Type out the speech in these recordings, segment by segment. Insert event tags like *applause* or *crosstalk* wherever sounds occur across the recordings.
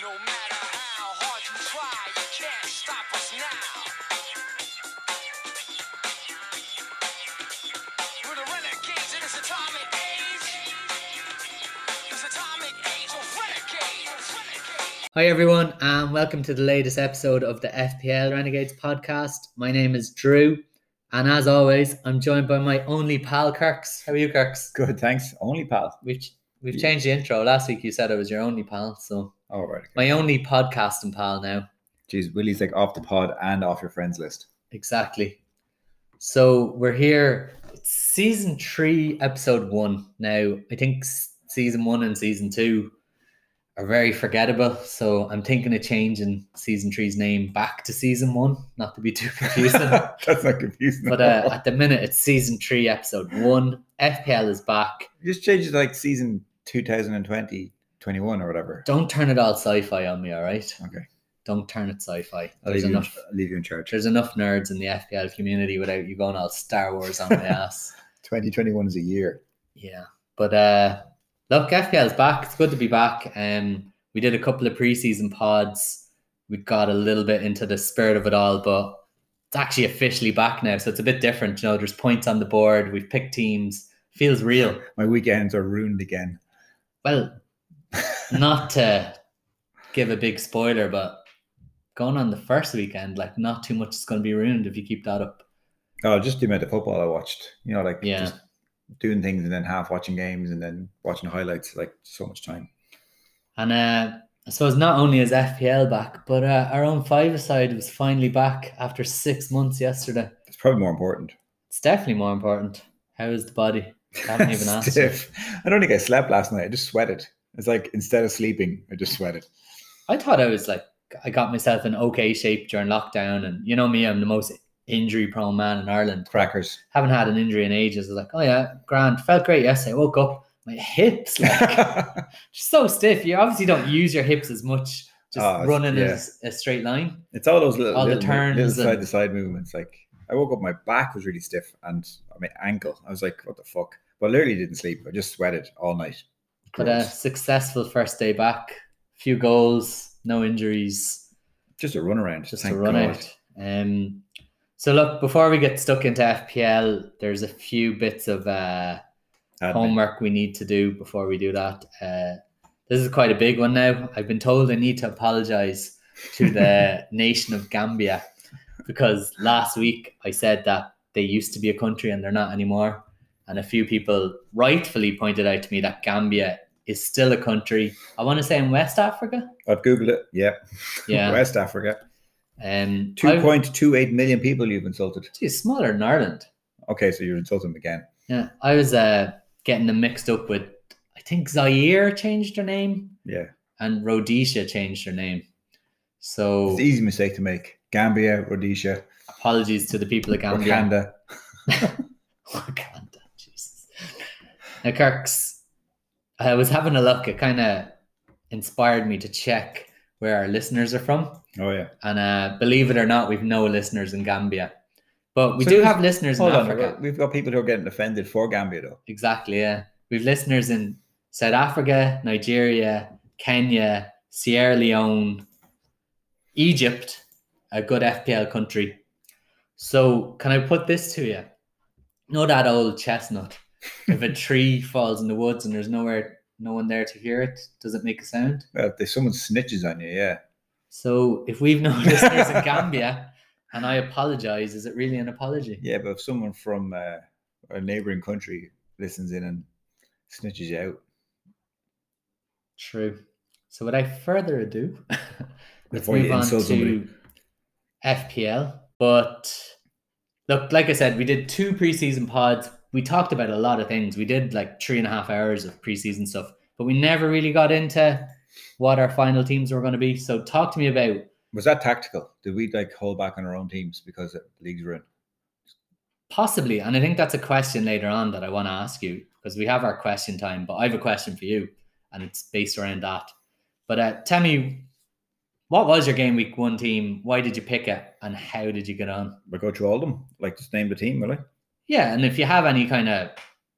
No matter how hard you try, you can't stop us now. We're the renegades in this atomic age. This atomic age of renegades. renegades. Hi, everyone, and welcome to the latest episode of the FPL Renegades podcast. My name is Drew, and as always, I'm joined by my only pal, Kirks. How are you, Kirks? Good, thanks. Only pal. We've we've Yeah. changed the intro. Last week you said I was your only pal, so All right. okay. my only podcasting pal now. Jeez, Willie's like off the pod and off your friends list. Exactly. So we're here. It's season three, episode one. Now, I think season one and season two are very forgettable. So I'm thinking of changing season three's name back to season one, not to be too *laughs* confusing. That's not confusing. but at uh, at the minute, it's season three, episode one. FPL is back. just change it like season 2020, 21 or whatever. Don't turn it all sci-fi on me, all right? Okay. Don't turn it sci-fi. I'll There's leave, you, enough. I'll leave you in charge. There's enough nerds in the FPL community without you going all Star Wars on my *laughs* ass. 2021 is a year. Yeah. But uh look, FPL is back. It's good to be back. Um we did a couple of preseason pods. We got a little bit into the spirit of it all, but it's actually officially back now. So it's a bit different. You know, there's points on the board. We've picked teams. Feels real. My weekends are ruined again. Well, not to give a big spoiler, but going on the first weekend, like not too much is going to be ruined if you keep that up. Oh, just the amount of football I watched. You know, like Yeah. just doing things and then half watching games and then watching highlights. Like so much time. And uh, I suppose not only is FPL back, but uh, our own five-a-side was finally back after six months yesterday. It's probably more important. It's definitely more important. How is the body? I haven't even *laughs* asked. I don't think I slept last night. I just sweated. It's like instead of sleeping, I just sweated. I thought I was like, I got myself in okay shape during lockdown, and you know me, I'm the most injury-prone man in Ireland. Crackers. Haven't had an injury in ages. I was like, oh yeah, grand. Felt great yesterday. I woke up, my hips *laughs* like just so stiff. You obviously don't use your hips as much, just Oh, running yeah. as a straight line. It's all those little, All the turns little and- side to side movements. Like I woke up, my back was really stiff, and my ankle. I was like, "What the fuck?" But I literally didn't sleep. I just sweated all night. But a successful first day back. Few goals, no injuries, just a run around. just a run out. Um, so look, before we get stuck into FPL, there's a few bits of uh, homework we need to do before we do that. Uh, this is quite a big one now. I've been told I need to apologize to the *laughs* nation of Gambia because last week I said that they used to be a country and they're not anymore. And a few people rightfully pointed out to me that Gambia is still a country. I want to say in West Africa. I've googled it. Yeah, Yeah. *laughs* West Africa. Um, Two point two eight million people you've insulted. Geez, smaller than Ireland. Okay, so you're insulting them again. Yeah, I was uh, getting them mixed up with. I think Zaire changed their name Yeah, and Rhodesia changed their name. So it's an easy mistake to make. Gambia, Rhodesia, apologies to the people of Gambia. Wakanda. *laughs* Wakanda, Jesus. Now, Kirks, I was having a look. It kind of inspired me to check where our listeners are from. Oh yeah. And uh, believe it or not, we've no listeners in Gambia. But we So do have listeners in on, Africa. we've got people who are getting offended for Gambia though. Exactly, yeah. We've listeners in South Africa, Nigeria, Kenya, Sierra Leone, Egypt, a good FPL country. So, can I put this to you? Know that old chestnut? If a tree falls in the woods and there's nowhere, no one there to hear it, does it make a sound? Well, if someone snitches on you, yeah. So, if we've no listeners in Gambia, and I apologize, is it really an apology? Yeah, but if someone from uh, a neighboring country listens in and snitches you out, True. So without further ado, *laughs* let's Before move on to somebody. FPL. But look, like I said, we did two preseason pods. We talked about a lot of things. We did like three and a half hours of preseason stuff, but we never really got into what our final teams were going to be. So talk to me about was that tactical? Did we like hold back on our own teams because the leagues were in? possibly, and I think that's a question later on that I want to ask you because we have our question time, but I have a question for you, and it's based around that. But uh, tell me, what was your game week one team? Why did you pick it, and how did you get on? We go through all of them. Like just name the team, I? Yeah, and if you have any kind of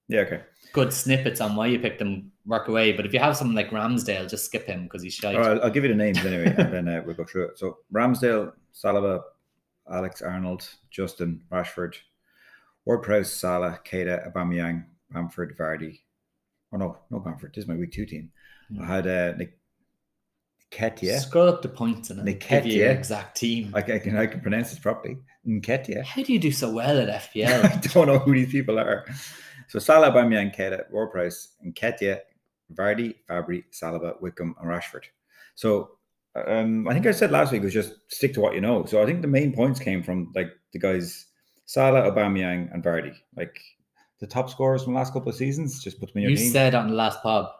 Yeah, okay. good snippets on why you picked them, work away. But if you have someone like Ramsdale, just skip him because he's shy. All right, I'll, give you the names anyway, and then uh, we'll go through it. So Ramsdale, Saliba, Alex Arnold, Justin, Rashford, Ward-Prowse, Salah, Keita, Aubameyang, Bamford, Vardy. Oh no, no Bamford. This is my week two team. I had uh, Nick Ketia. Scroll up the points and then give you Nketiah. your exact team. I, I can I can pronounce this properly. Nketia. How do you do so well at FPL? *laughs* I don't know who these people are. So Salah, Aubameyang, Keita, Ward-Prowse, Nketiah, Vardy, Fabry, Saliba, Wickham, and Rashford. So um, I think I said last week was just stick to what you know. So I think the main points came from like the guys Salah, Aubameyang, and Vardy. Like the top scorers from the last couple of seasons. Just put them in your you team. said on the last pub,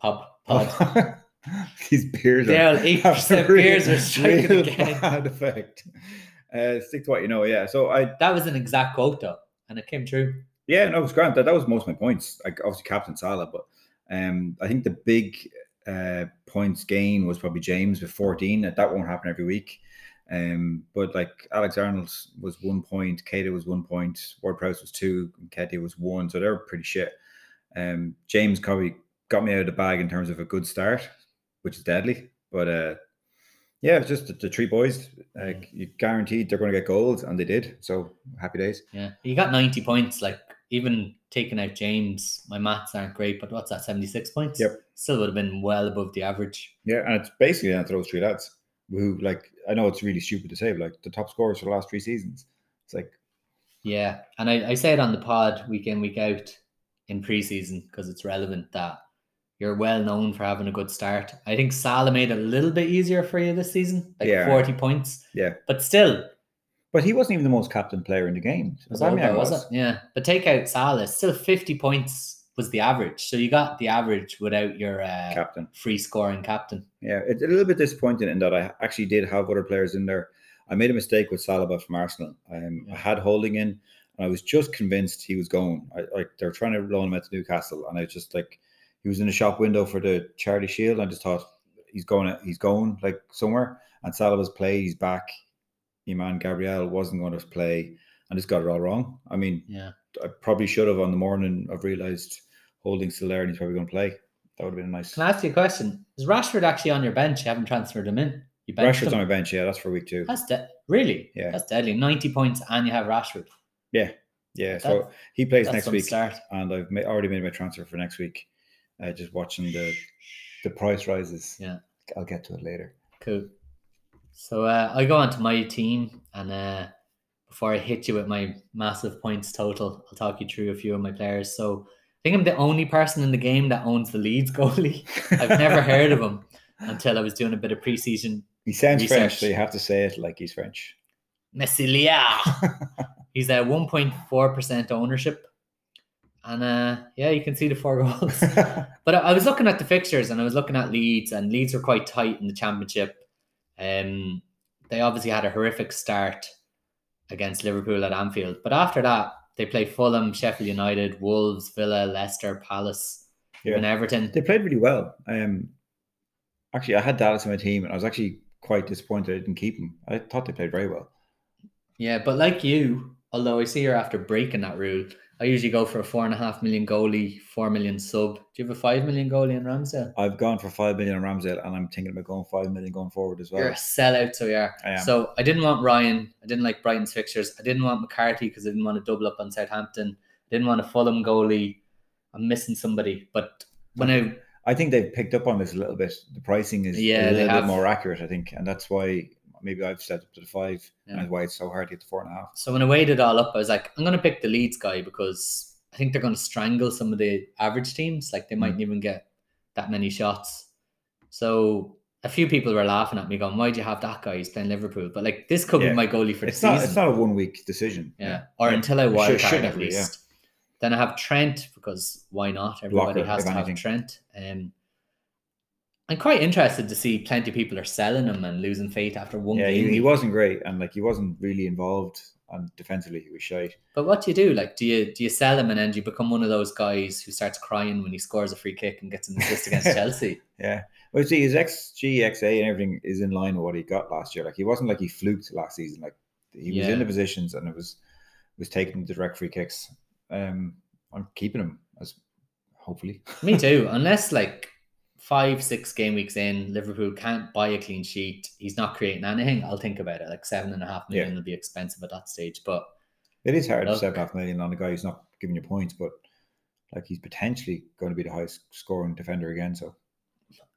pub, pod. *laughs* *laughs* These beers are Dale, *laughs* 8% beers are striking real again. bad effect. Uh, stick to what you know. Yeah. So I That was an exact quote though, and it came true. Yeah, no, it was grand. That, that was most of my points. Like obviously Captain Salah, but um, I think the big uh, points gain was probably James with 14. That that won't happen every week. Um, but like Alex Arnold was one point, Keita was one point, Ward Prowse was two, and Ketia was one. So they're pretty shit. Um, James probably got me out of the bag in terms of a good start, which is deadly. But uh, yeah, it's just the, the three boys. Like you guaranteed they're going to get goals, and they did. So happy days. Yeah, you got 90 points. Like even taking out James, my maths aren't great, but what's that? 76 points. Yep. Still would have been well above the average. Yeah, and it's basically down to those three lads who, like, I know it's really stupid to say, but like the top scorers for the last three seasons. It's like, Yeah, and I, I say it on the pod week in week out in preseason because it's relevant that you're well known for having a good start. I think Salah made it a little bit easier for you this season, like Yeah. 40 points. Yeah. but still, but he wasn't even the most captain player in the game. was, Aubameyang over, was it? Yeah, but take out Salah, still 50 points was the average. So you got the average without your uh, captain. free scoring captain. Yeah, it's a little bit disappointing in that I actually did have other players in there. I made a mistake with Saliba from Arsenal. Um, I had Holding in, and I was just convinced he was going. I, like they're trying to loan him out to Newcastle, and I was just like, he was in the shop window for the Charity Shield. I just thought he's going, he's going like somewhere. And Salah was played, he's back. Iman Gabriel wasn't going to play, and just got it all wrong. I mean, Yeah. I probably should have on the morning. I've realised Holding still there, and he's probably going to play. That would have been nice. Can I ask you a question? Is Rashford actually on your bench? You haven't transferred him in. You Rashford's him. on my bench. Yeah, that's for week two. That's de- really, Yeah. that's deadly. Ninety points, and you have Rashford. Yeah, Yeah. so he plays next week, start. and I've ma- already made my transfer for next week. Uh, just watching the the price rises. Yeah. I'll get to it later. Cool. So uh, I go on to my team, and uh, before I hit you with my massive points total, I'll talk you through a few of my players. So I think I'm the only person in the game that owns the Leeds *laughs* goalie. I've never heard of him until I was doing a bit of preseason. He sounds Research. French, so you have to say it like he's French. Meslier. *laughs* He's at 1.4% ownership. And uh, yeah, you can see the four *laughs* goals. *laughs* But I I was looking at the fixtures and I was looking at Leeds, and Leeds were quite tight in the championship. Um, they obviously had a horrific start against Liverpool at Anfield, but after that, they played Fulham, Sheffield United, Wolves, Villa, Leicester, Palace, Yeah. and Everton. they played really well. Um, actually, I had Dallas in my team, and I was actually quite disappointed I didn't keep him. I thought they played very well. Yeah, but like you, although I see you're after breaking that rule, I usually go for a four and a half million goalie, four million sub. Do you have a five million goalie in Ramsdale? I've gone for five million in Ramsdale, and I'm thinking about going five million going forward as well. You're a sellout, so you are. I am. So I didn't want Ryan. I didn't like Brighton's fixtures. I didn't want McCarthy because I didn't want to double up on Southampton. I didn't want a Fulham goalie. I'm missing somebody. But when I I think they've picked up on this a little bit. The pricing is Yeah, a little bit more accurate, I think, and that's why maybe I've set up to the five, Yeah. and why it's so hard to get to four and a half. so when I weighed it all up, I was like, I'm gonna pick the Leeds guy because I think they're gonna strangle some of the average teams. Like they Mm. mightn't even get that many shots. So a few people were laughing at me, going, "Why do you have that guy? He's playing Liverpool." But like this could Yeah. be my goalie for the It's season. It's not a one week decision. Yeah, or until I wild card at least. yeah. Then I have Trent because why not? Everybody Blocker, has to have anything. Trent. Um, I'm quite interested to see plenty of people are selling him and losing faith after one Yeah, game. he, he wasn't great, and like he wasn't really involved, and defensively he was shite. But what do you do? Like, do you do you sell him and then do you become one of those guys who starts crying when he scores a free kick and gets an assist against *laughs* Chelsea? Yeah. Well, see, his XG, XA, and everything is in line with what he got last year. Like he wasn't like he fluked last season. Like he was in the positions, and it was was taking the direct free kicks. Um, I'm keeping him as hopefully. Me too. *laughs* Unless like five, six game weeks in, Liverpool can't buy a clean sheet. He's not creating anything. I'll think about it. Like seven and a half million will be expensive at that stage. But It is hard to Look. seven half million on a guy who's not giving you points, but like he's potentially going to be the highest scoring defender again. So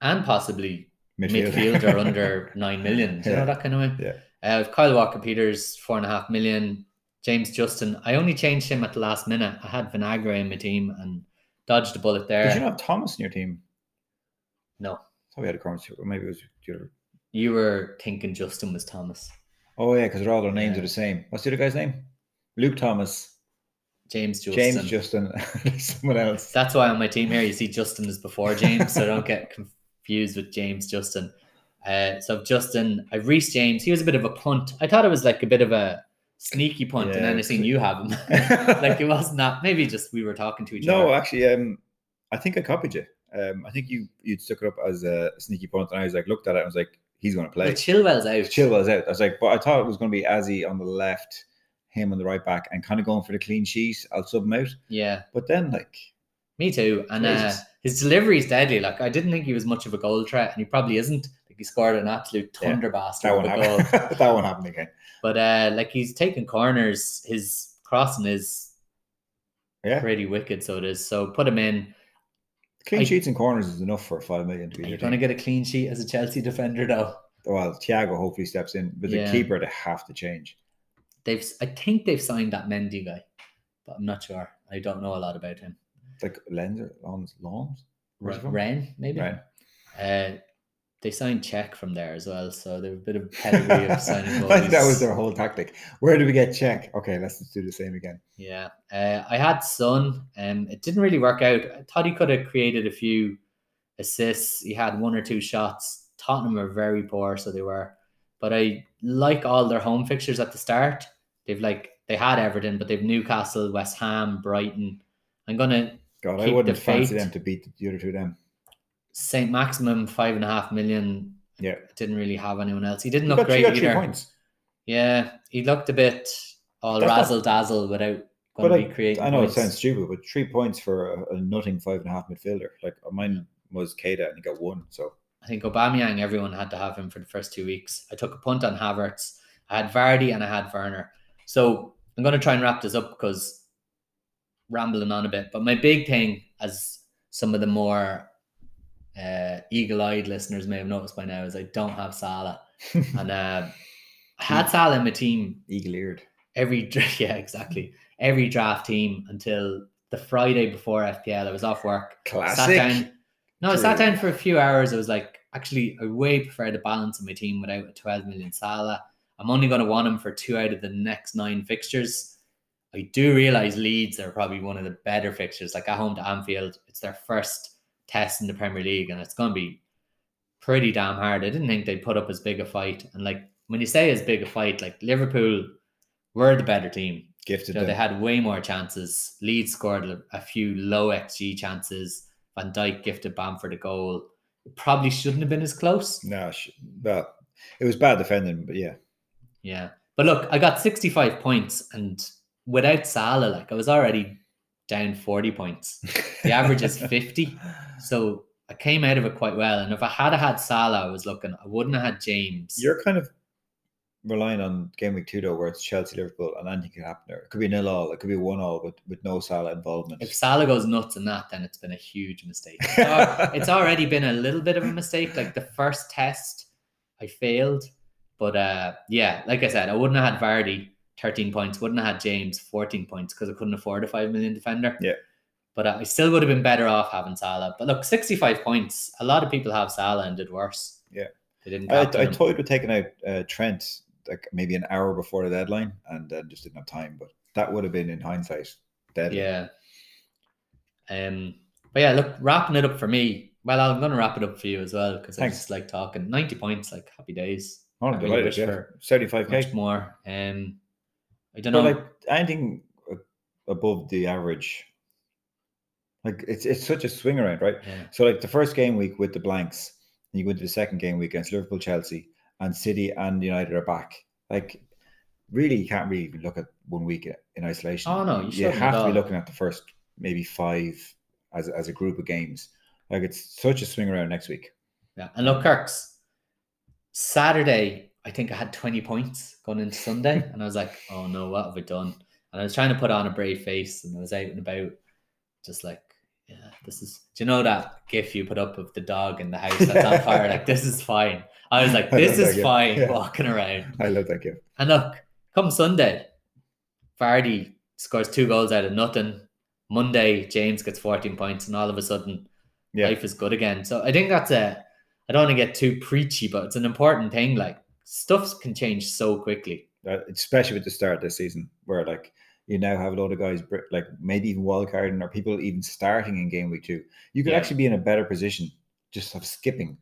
and possibly midfielder, midfielder under *laughs* nine million. Do you Yeah. know that kind of way? Yeah. Uh, Kyle Walker Peters, four and a half million. James Justin, I only changed him at the last minute. I had Vinagre in my team and dodged a bullet there. Did you not have Thomas in your team? No, thought we had a Cornish, or maybe it was the other. you were thinking Justin was Thomas. Oh yeah, because all their names Yeah. are the same. What's the other guy's name? Luke Thomas, James Justin. James Justin, *laughs* someone else. That's why on my team here you see Justin is before James, so don't get *laughs* confused with James Justin. Uh, so Justin, I reached James. He was a bit of a punt. I thought it was like a bit of a sneaky punt, and then I seen you have him. *laughs* like it wasn't that. Maybe just we were talking to each No, other. No, actually, um, I think I copied you. Um, I think you you stuck it up as a sneaky punt, and I was like, looked at it, and I was like, he's going to play. Well, Chilwell's out. Chilwell's out. I was like, but I thought it was going to be Azzy on the left, him on the right back, and kind of going for the clean sheet. I'll sub him out. Yeah, But then, like, me too. And uh, his delivery is deadly. Like I didn't think he was much of a goal threat, and he probably isn't. Like he scored an absolute Yeah, thunder bastard that of one a goal. *laughs* that one happened again. But uh, like he's taking corners. His crossing is Yeah, pretty wicked. So it is. So put him in. Clean I- sheets and corners is enough for five million to be. You're your going to get a clean sheet as a Chelsea defender, though. Well, Thiago hopefully steps in, but Yeah. the keeper they have to change. They've, I think they've signed that Mendy guy, but I'm not sure. I don't know a lot about him. Like Lenzer, Lawns, Where's? Rennes, maybe. right? Uh, they signed Cech from there as well, so they've a bit of *laughs* pedigree of signing. I think that was their whole tactic. Where do we get Cech? Okay, let's just do the same again. Yeah, uh, I had Son, and it didn't really work out. I thought he could have created a few assists. He had one or two shots. Tottenham are very poor, so they were. But I like all their home fixtures at the start. They've like they had Everton, but they've Newcastle, West Ham, Brighton. I'm gonna God, I wouldn't fancy them to beat the other two of them. Saint-Maximin five and a half million. Yeah. Didn't really have anyone else. He didn't You look got, great got three either. points. Yeah, he looked a bit all That's not- razzle dazzle without going But to I, be creating. I know points. it sounds stupid, but three points for a, a nutting five and a half midfielder. Like mine was Keita and he got one. So I think Aubameyang, everyone had to have him for the first two weeks. I took a punt on Havertz. I had Vardy and I had Werner. So I'm going to try and wrap this up because rambling on a bit. But my big thing, as some of the more uh, eagle-eyed listeners may have noticed by now, is I don't have Salah, *laughs* and uh, I had Salah in my team eagle eared. every *laughs* yeah exactly every draft team until the Friday before FPL. I was off work. Sat Classic. down. No, I sat down for a few hours. I was like, actually, I way prefer the balance of my team without a 12 million Salah. I'm only going to want him for two out of the next nine fixtures. I do realize Leeds are probably one of the better fixtures. Like at home to Anfield, it's their first test in the Premier League, and it's going to be pretty damn hard. I didn't think they'd put up as big a fight. And like when you say as big a fight, like Liverpool were the better team. Gifted You know, they had way more chances. Leeds scored a, few low XG chances. Van Dijk gifted Bamford a goal. It probably shouldn't have been as close. No, well, it was bad defending, but yeah. Yeah. But look, I got 65 points and without Salah, like I was already down 40 points. The average is 50. *laughs* So I came out of it quite well. And if I had had Salah, I was looking, I wouldn't have had James. You're kind of relying on game week two though, where it's Chelsea Liverpool and anything can happen there. It could be nil all, it could be one all with, with no Salah involvement. if Salah goes nuts in that, then it's been a huge mistake. It's, al- *laughs* it's already been a little bit of a mistake. Like the first test, I failed, but uh, yeah, like I said, I wouldn't have had Vardy thirteen points, wouldn't have had James fourteen points because I couldn't afford a five million defender. Yeah. But uh, I still would have been better off having Salah. But look, sixty-five points. A lot of people have Salah and did worse. Yeah. they didn't. I, I toyed with taking out uh, Trent like maybe an hour before the deadline and then just didn't have time. But that would have been in hindsight deadly. Yeah. Um. But yeah, look, wrapping it up for me. Well, I'm gonna wrap it up for you as well because I just like talking. Ninety points, like happy days. Oh, I'm really delighted. Yeah. for 75k. Much more. Um. I don't But know. like anything uh, above the average, like it's it's such a swing around, right? yeah. So like the first game week with the blanks, and you go into the second game week against Liverpool, Chelsea, and City and United are back. Like really, you can't really look at one week in isolation. Oh, no, you you have to be looking at the first maybe five as as a group of games. Like it's such a swing around next week. Yeah. And look, Kirks, Saturday, I think I had 20 points going into Sunday. *laughs* and I was like, oh no, what have I done? And I was trying to put on a brave face and I was out and about, just like, yeah, this is, do you know that gif you put up of the dog in the house that's on fire? like, this is fine. I was like, *laughs* this is fine Yeah. walking around. I love that gif. And look, come Sunday, Vardy scores two goals out of nothing. Monday, James gets 14 points, and all of a sudden, Yeah. life is good again. So I think that's a, I don't want to get too preachy, but it's an important thing. Like, stuff can change so quickly. Uh, especially with the start of this season, where like you now have a lot of guys, like maybe even wildcarding or people even starting in game week two. You could Yeah. actually be in a better position just of skipping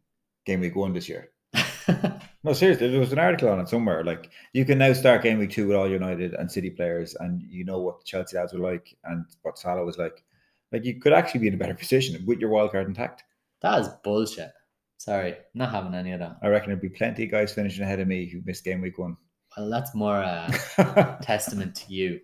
game week one this year. *laughs* No, seriously, there was an article on it somewhere. Like you can now start game week two with all United and City players, and you know what the Chelsea lads were like and what Salah was like. Like you could actually be in a better *laughs* position with your wild card intact. that is bullshit. Sorry, not having any of that. I reckon there'd be plenty of guys finishing ahead of me who missed game week one. Well, that's more uh, a *laughs* testament to you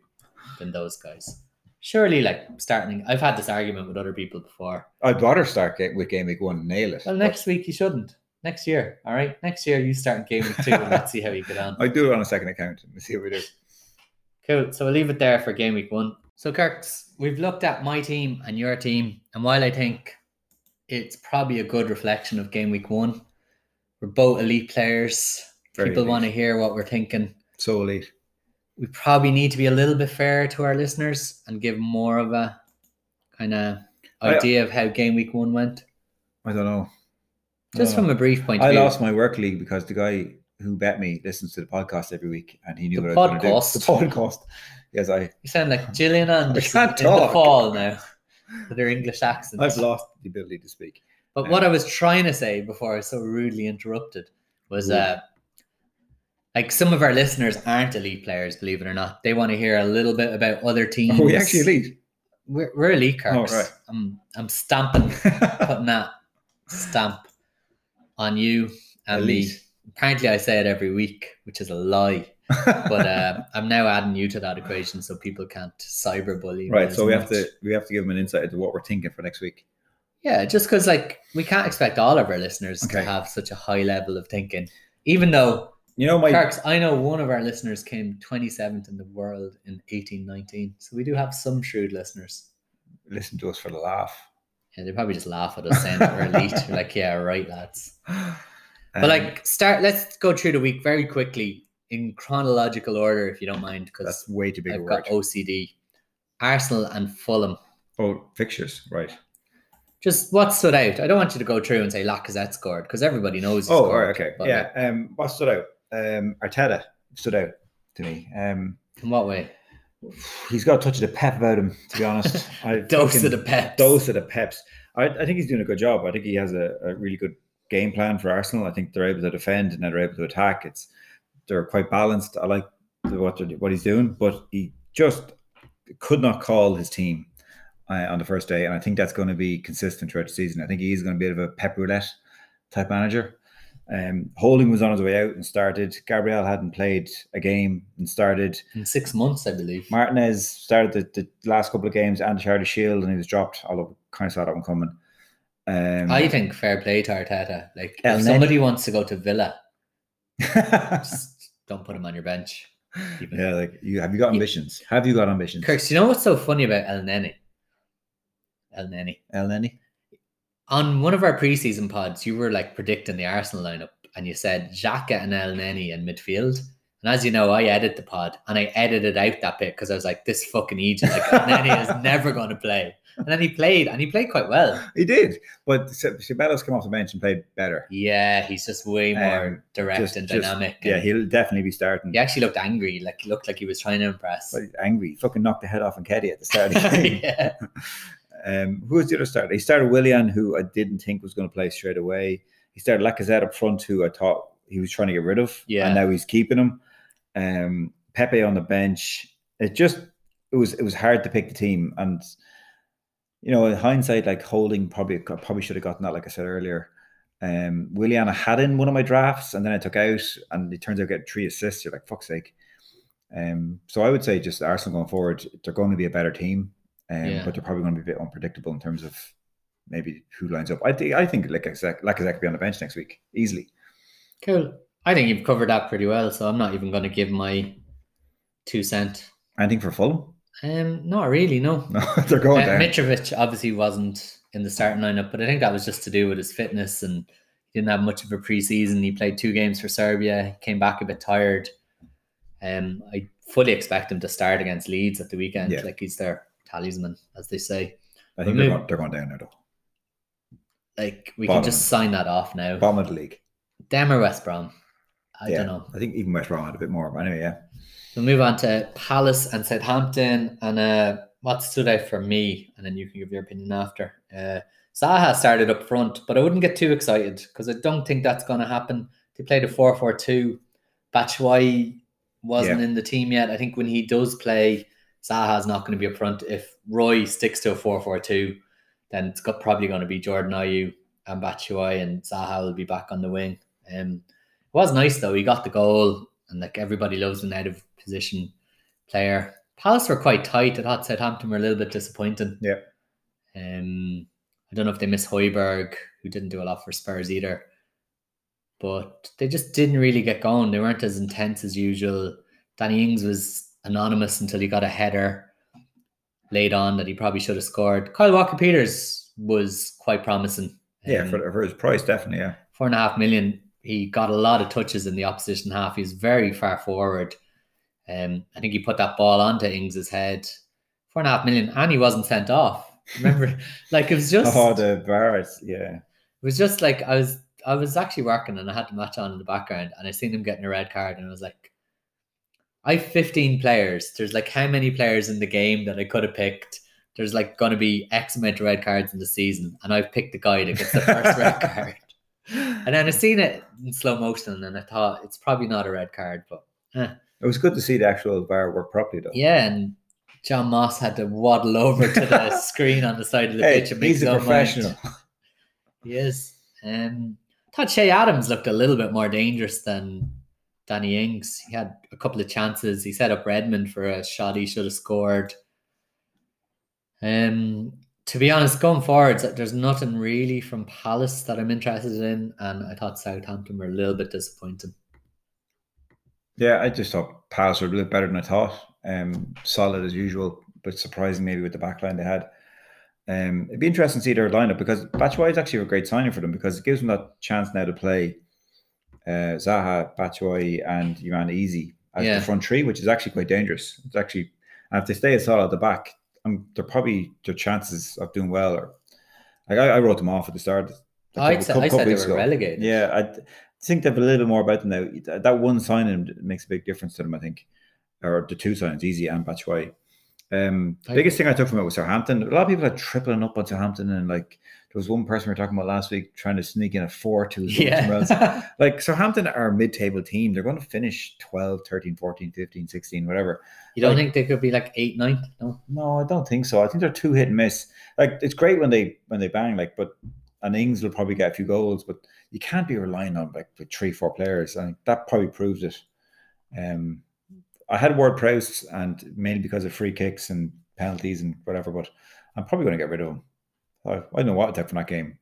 than those guys. Surely, like starting, I've had this argument with other people before. I'd rather start ga- with game week one and nail it. Well, next week you shouldn't. Next year, all right. Next year you start game week two, and let's see how you get on. *laughs* I do it on a second account and see what we do. Cool. So we'll leave it there for game week one. So Kirks, we've looked at my team and your team, and while I think it's probably a good reflection of game week one, we're both elite players. Very People elite. want to hear what we're thinking. So elite. We probably need to be a little bit fair to our listeners and give more of a kind of I- idea of how game week one went, I don't know. Just don't from a brief point of I lost my work league because the guy who bet me listens to the podcast every week and he knew The what I was going podcast? to do. The podcast. Yes, I, You sound like Gillian Anderson can't in the talk. fall now with their English accent. I've lost the ability to speak. But what I was trying to say before I was so rudely interrupted was uh like some of our listeners aren't elite players, believe it or not. They want to hear a little bit about other teams. Are we actually elite? We're, we're elite Oh, right. I'm I'm stamping, putting that stamp on you and me. Elite. Apparently, I say it every week, which is a lie. But uh, *laughs* I'm now adding you to that equation so people can't cyberbully. me right, so we have to we have to give them an insight into what we're thinking for next week. Yeah, just because like we can't expect all of our listeners to have such a high level of thinking. Even though You know, my Kirks, I know one of our listeners came 27th in the world in 1819. So we do have some shrewd listeners. listen to us for the laugh. Yeah, they probably just laugh at us saying that we're elite. We're like, yeah, right, lads. But Um, like, start. Let's go through the week very quickly in chronological order, if you don't mind, because that's way too big a I've word. got OCD. Arsenal and Fulham. oh, fixtures, right? Just what stood out? I don't want you to go through and say Lacazette scored because everybody knows. He Oh, scored, right, okay, but, yeah. like, Um, what stood out? Um, Arteta stood out to me. Um, in what way? he's got a touch of the pep about him, to be honest. *laughs* I Dose of the peps. Dose of the peps. I, I think he's doing a good job. I think he has a, a really good game plan for Arsenal. I think they're able to defend and they're able to attack. It's they're quite balanced. I like the, what they're, what he's doing, but he just could not call his team uh, on the first day, and I think that's going to be consistent throughout the season. I think he is going to be a bit of a pep roulette type manager. Um, Holding was on his way out and started. Gabriel hadn't played a game and started. in six months, I believe. Martinez started the, the last couple of games and Charity Shield, and he was dropped. Although kind of saw that one coming. Um, I think fair play to Arteta. Like, if somebody wants to go to Villa, *laughs* just don't put him on your bench. It. yeah, like you have you got ambitions? Have you got ambitions? Kirk, you know what's so funny about Elneny? El Neni. Elneny? On one of our preseason pods, you were like predicting the Arsenal lineup, and you said Xhaka and Elneny in midfield. And as you know, I edit the pod, and I edited out that bit because I was like, "This fucking Egypt, like Elneny is *laughs* never going to play." And then he played, and he played quite well. He did, but Ceballos came off the bench and played better. Yeah, he's just way more Um, direct Just- and just- dynamic. Yeah, and he'll definitely be starting. he actually looked angry. Like he looked like he was trying to impress. But angry. He fucking knocked the head off and Nketi at the start of the *laughs* game. yeah. *laughs* Um, who was the other starter? He started Willian, who I didn't think was going to play straight away. He started Lacazette up front, who I thought he was trying to get rid of. Yeah. and now he's keeping him. Um, Pepe on the bench. It just it was it was hard to pick the team, and you know, in hindsight, like Holding probably probably should have gotten that. Like I said earlier, um, Willian I had in one of my drafts, and then I took out, and it turns out I get three assists. You're like fuck's sake. Um, so I would say just Arsenal going forward, they're going to be a better team. Um, Yeah. But they're probably going to be a bit unpredictable in terms of maybe who lines up. I think I think Lacazette Lacazette could be on the bench next week easily. Cool. I think you've covered that pretty well, so I'm not even going to give my two cent. Anything for Fulham? Um, not really, no. No, *laughs* they're going Uh, down. Mitrovic obviously wasn't in the starting lineup, but I think that was just to do with his fitness and he didn't have much of a preseason. He played two games for Serbia, came back a bit tired. Um, I fully expect him to start against Leeds at the weekend, Yeah. like he's their talisman, as they say. I think they're going, they're going down now though. Like we Bottom. can just sign that off now. Bottom of the league. Them or West Brom, I yeah. don't know. I think even West Brom had a bit more. But anyway, yeah. We'll move on to Palace and Southampton. And uh, what stood out for me, and then you can give your opinion after. Uh, Zaha started up front, but I wouldn't get too excited because I don't think that's going to happen. They played a 4 4 2. Batshuayi wasn't Yeah. in the team yet. I think when he does play, Zaha's not going to be up front. If Roy sticks to a 4 4 2, then it's got, probably going to be Jordan Ayew and Batshuayi, and Zaha will be back on the wing. Um, it was nice though. He got the goal, and like everybody loves an out of position player. Palace were quite tight. I thought Southampton were a little bit disappointing. Yeah. Um, I don't know if they miss Højbjerg, who didn't do a lot for Spurs either, but they just didn't really get going. They weren't as intense as usual. Danny Ings was anonymous until he got a header laid on that he probably should have scored. Kyle Walker Peters was quite promising. Yeah, Um, for, for his price, definitely. Yeah. four and a half million. He got a lot of touches in the opposition half. He was very far forward. Um, I think he put that ball onto Ings's head. Four and a half million, and he wasn't sent off. Remember, *laughs* like it was just, oh, the bars. Yeah. it was just like I was, I was actually working and I had the match on in the background, and I seen him getting a red card, and I was like, I have 15 players. There's like how many players in the game that I could have picked. There's like going to be X amount of red cards in the season, and I've picked the guy that gets the first *laughs* red card. And then I seen it in slow motion, and I thought it's probably not a red card, but It was good to see the actual bar work properly, though. yeah. And John Moss had to waddle over to the *laughs* screen on the side of the Hey, pitch and make he's his a own professional. mind. He is. Um, I thought Che Adams looked a little bit more dangerous than Danny Ings. He had a couple of chances. He set up Redmond for a shot he should have scored. Um, to be honest, going forwards, there's nothing really from Palace that I'm interested in, and I thought Southampton were a little bit disappointing. Yeah, I just thought Palace were a little better than I thought. Um, solid as usual, but surprising maybe with the backline they had. Um, it'd be interesting to see their lineup because is actually a great signing for them because it gives them that chance now to play uh, Zaha, Batshuayi, and Iman Eze as Yeah. the front three, which is actually quite dangerous. It's actually, and if they stay as solid at the back, um, they're probably their chances of doing well. Or like I, I wrote them off at the start. couple- I said they were ago. relegated. Yeah, I think they've a little bit more about them now. That- That one signing makes a big difference to them, I think, or the two signings, Eze and Batshuayi. Um, biggest thing I took from it was Southampton. A lot of people are tripling up on Southampton, and like there was one person we were talking about last week trying to sneak in a four two. Yeah. *laughs* Like Southampton are a mid-table team. They're going to finish 12, 13, 14, 15, 16, whatever. you don't Like- think they could be like 8 9? No. No, I don't think so. I think they're too hit and miss. Like it's great when they when they bang, like, but and Ings will probably get a few goals, but you can't be relying on like with three, four players. I think that probably proves it. Um, I had Ward Prowse, and mainly because of free kicks and penalties and whatever, but I'm probably going to get rid of him. I, I don't know what to take from that game.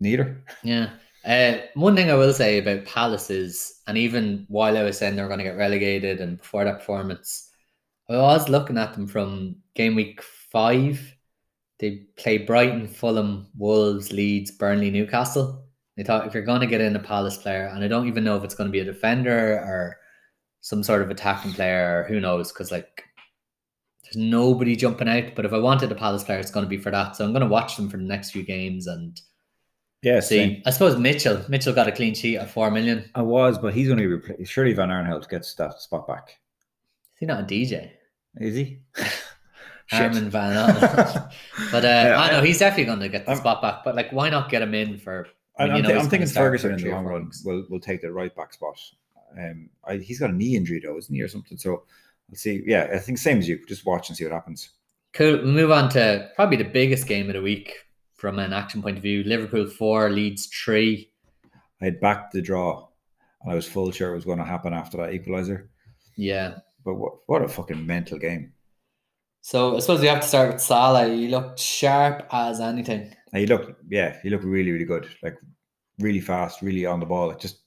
Neither. Yeah. Uh, one thing I will say about Palace is, and even while I was saying they were going to get relegated and before that performance, I was looking at them from game week five. They play Brighton, Fulham, Wolves, Leeds, Burnley, Newcastle. They thought if you're going to get in a Palace player, and I don't even know if it's going to be a defender or some sort of attacking player, who knows, because like there's nobody jumping out. But if I wanted a Palace player, it's going to be for that. So I'm going to watch them for the next few games and Yeah, See, I suppose Mitchell. Mitchell got a clean sheet at four million. I was, but he's only replaced. Surely Van Aanholt gets that spot back. Is he not a DJ? Is he? *laughs* Shit. Armin Van Arnold. *laughs* but uh, Yeah, I know he's definitely going to get the I'm- spot back. But like, why not get him in for? I'm, you I'm, know thi- he's I'm thinking Ferguson in the long run will will take the right back spot. Um, I, he's got a knee injury though, isn't he, or something? So let's see. Yeah, I think same as you. Just watch and see what happens. Cool. We move on to probably the biggest game of the week from an action point of view. Liverpool four Leeds three. I had backed the draw, and I was full sure it was going to happen after that equalizer. Yeah, But what what a fucking mental game! So I suppose we have to start with Salah. He looked sharp as anything. And he looked, yeah, he looked really, really good. Like really fast, really on the ball. Like just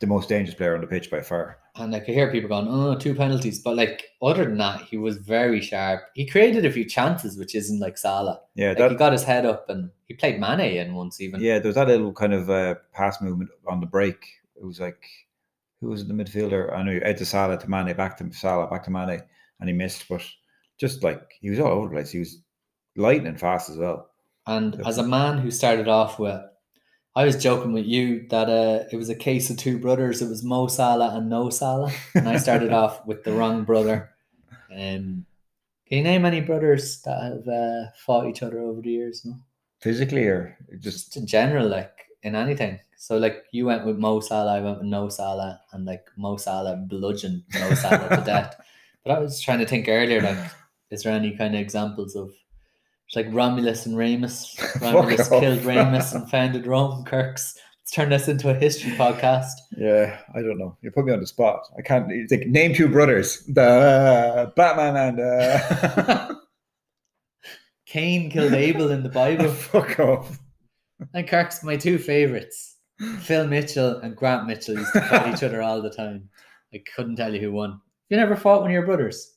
the most dangerous player on the pitch by far. And like I hear people going, oh, two penalties. But like other than that, he was very sharp. He created a few chances, which isn't like Salah. Yeah, Like that he got his head up and he played Mane in once even. yeah, there was that little kind of uh, pass movement on the break. It was like who was the midfielder? I know Ed to Salah to Mane, back to Salah, back to Mane, and he missed. But just like he was all over the place. He was lightning fast as well. And as a man who started off with, I was joking with you that uh, it was a case of two brothers. It was Mo Salah and No Salah, and I started *laughs* off with the wrong brother. Um, can you name any brothers that have uh, fought each other over the years? No, Physically, or just just in general, like in anything. So like you went with Mo Salah, I went with No Salah, and like Mo Salah bludgeoned No Salah to *laughs* death. But I was trying to think earlier, like, is there any kind of examples of it's like Romulus and Remus? *laughs* Romulus killed Remus *laughs* and founded Rome. Kirks. Let's turn this into a history podcast. yeah, I don't know. You put me on the spot. I can't. It's like name two brothers, the Batman and uh, *laughs* Cain killed Abel in the Bible. fuck off. And Kirk's my two favorites. Phil Mitchell and Grant Mitchell used to fight each other all the time. I couldn't tell you who won. You never fought one of your brothers?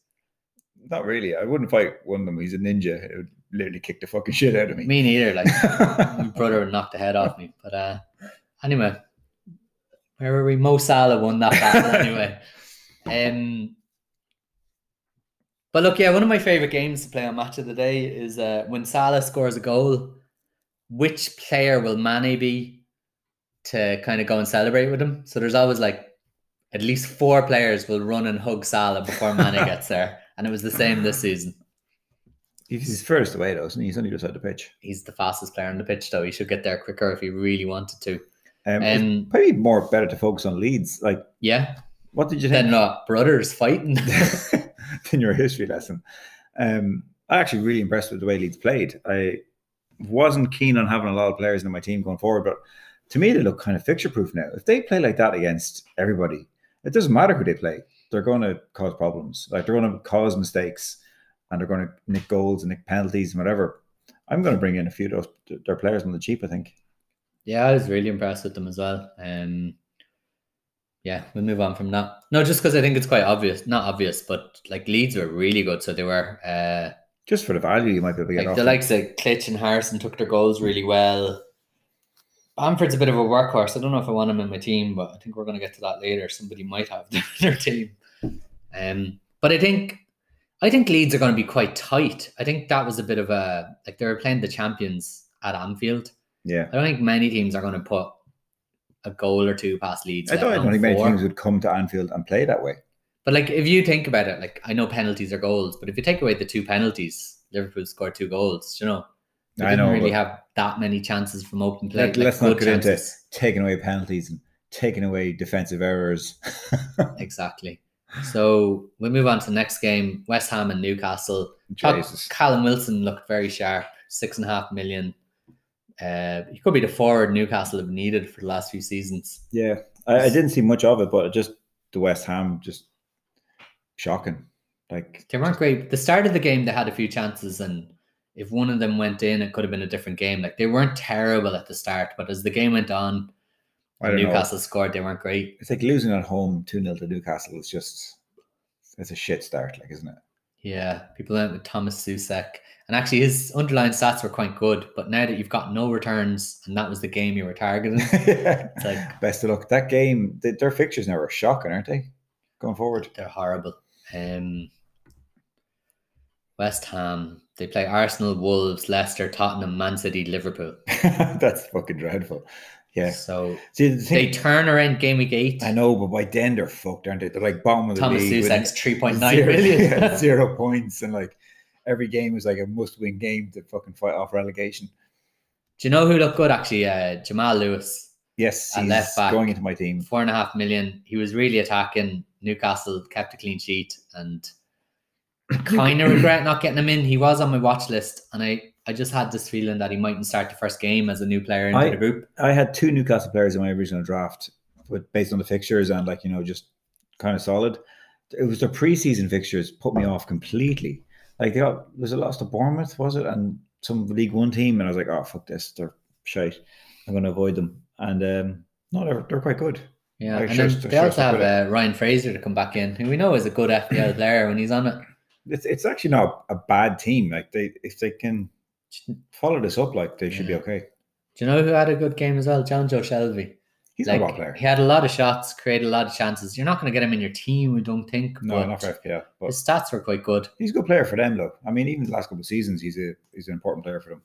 Not really. I wouldn't fight one of them. He's a ninja. It would literally kick the fucking shit out of me. Me neither. Like *laughs* my brother would knock the head off me. But uh anyway, where were we? Mo Salah won that battle *laughs* anyway. Um but look, yeah, one of my favorite games to play on Match of the Day is uh, when Salah scores a goal. Which player will Manny be to kind of go and celebrate with him? So there's always like at least four players will run and hug Salah before Manny *laughs* gets there, and it was the same this season. He's furthest away though, isn't he? He's only just out the pitch. He's the fastest player on the pitch, though. He should get there quicker if he really wanted to. Um, Um, probably more better to focus on Leeds. Like, Yeah, what did you then think uh, brothers fighting. *laughs* in your history lesson? Um, I actually really impressed with the way Leeds played. I wasn't keen on having a lot of players in my team going forward, but to me, they look kind of fixture proof now. If they play like that against everybody, it doesn't matter who they play. They're going to cause problems. Like they're going to cause mistakes, and they're going to nick goals and nick penalties and whatever. I'm going to bring in a few of those their players on the cheap. I think. yeah, I was really impressed with them as well. Um, yeah, we'll move on from that. No, just because I think it's quite obvious. Not obvious, but like Leeds were really good. So they were. Uh, Just for the value you might be able to get like off. the likes of Klich and Harrison took their goals really well. Bamford's a bit of a workhorse. I don't know if I want him in my team, but I think we're going to get to that later. Somebody might have *laughs* their team. Um, but I think I think Leeds are going to be quite tight. I think that was a bit of a like they were playing the champions at Anfield. yeah. I don't think many teams are going to put a goal or two past Leeds. I don't, I don't think many four. teams would come to Anfield and play that way. But like, if you think about it, like I know penalties are goals, but if you take away the two penalties, Liverpool scored two goals. You know, they I didn't know, really have that many chances from open play. Let, like us not get into taking away penalties and taking away defensive errors. *laughs* exactly. So we move on to the next game: West Ham and Newcastle. Jesus. Callum Wilson looked very sharp. Six and a half million. Uh, he could be the forward Newcastle have needed for the last few seasons. Yeah, I, I didn't see much of it, but just the West Ham just shocking. Like They weren't great. The start of the game, they had a few chances, and if one of them went in, it could have been a different game. Like they weren't terrible at the start, but as the game went on, Don't know. Newcastle scored, they weren't great. it's like losing at home two 0 to Newcastle. It's just it's a shit start, like isn't it? Yeah, people went with Thomas Soucek, and actually his underlying stats were quite good. But now that you've got no returns, and that was the game you were targeting, it? *laughs* it's like *laughs* Best of luck. That game, th- their fixtures now are shocking, aren't they? Going forward. they're horrible. Um, West Ham, they play Arsenal, Wolves, Leicester, Tottenham, Man City, Liverpool. *laughs* That's fucking dreadful. Yeah. So See, the they turn around game week eight. I know, but by then they're fucked, aren't they? They're like bottom of the Thomas league. with Soucek's three point nine zero- *laughs* million. yeah, zero points, and like every game is like a must-win game to fucking fight off relegation. Do you know who looked good actually? Uh, Jamal Lewis, Yes, And he's left back. going into my team. four and a half million. He was really attacking. Newcastle kept a clean sheet, and *clears throat* kind of regret not getting him in. He was on my watch list, and I, I just had this feeling that he mightn't start the first game as a new player into the group. I had two Newcastle players in my original draft, but based on the fixtures and like you know just kind of solid. It was the preseason fixtures put me off completely. Like they got was it lost to Bournemouth, was it? And some League One team, and I was like, oh fuck this, they're shite. I'm going to avoid them. And um, no, they're they're quite good. Yeah, Like, and sure- then sure they also have uh, Ryan Fraser to come back in, who we know is a good FPL *clears throat* player when he's on it. It's it's actually not a bad team. Like they if they can follow this up, like they should Yeah. be okay. Do you know who had a good game as well? Jonjo Shelvey. He's like, a ball player. He had a lot of shots, created a lot of chances. You're not going to get him in your team, I don't think. No, not for FPL, but his stats were quite good. he's a good player for them, though. I mean, even the last couple of seasons, he's a he's an important player for them.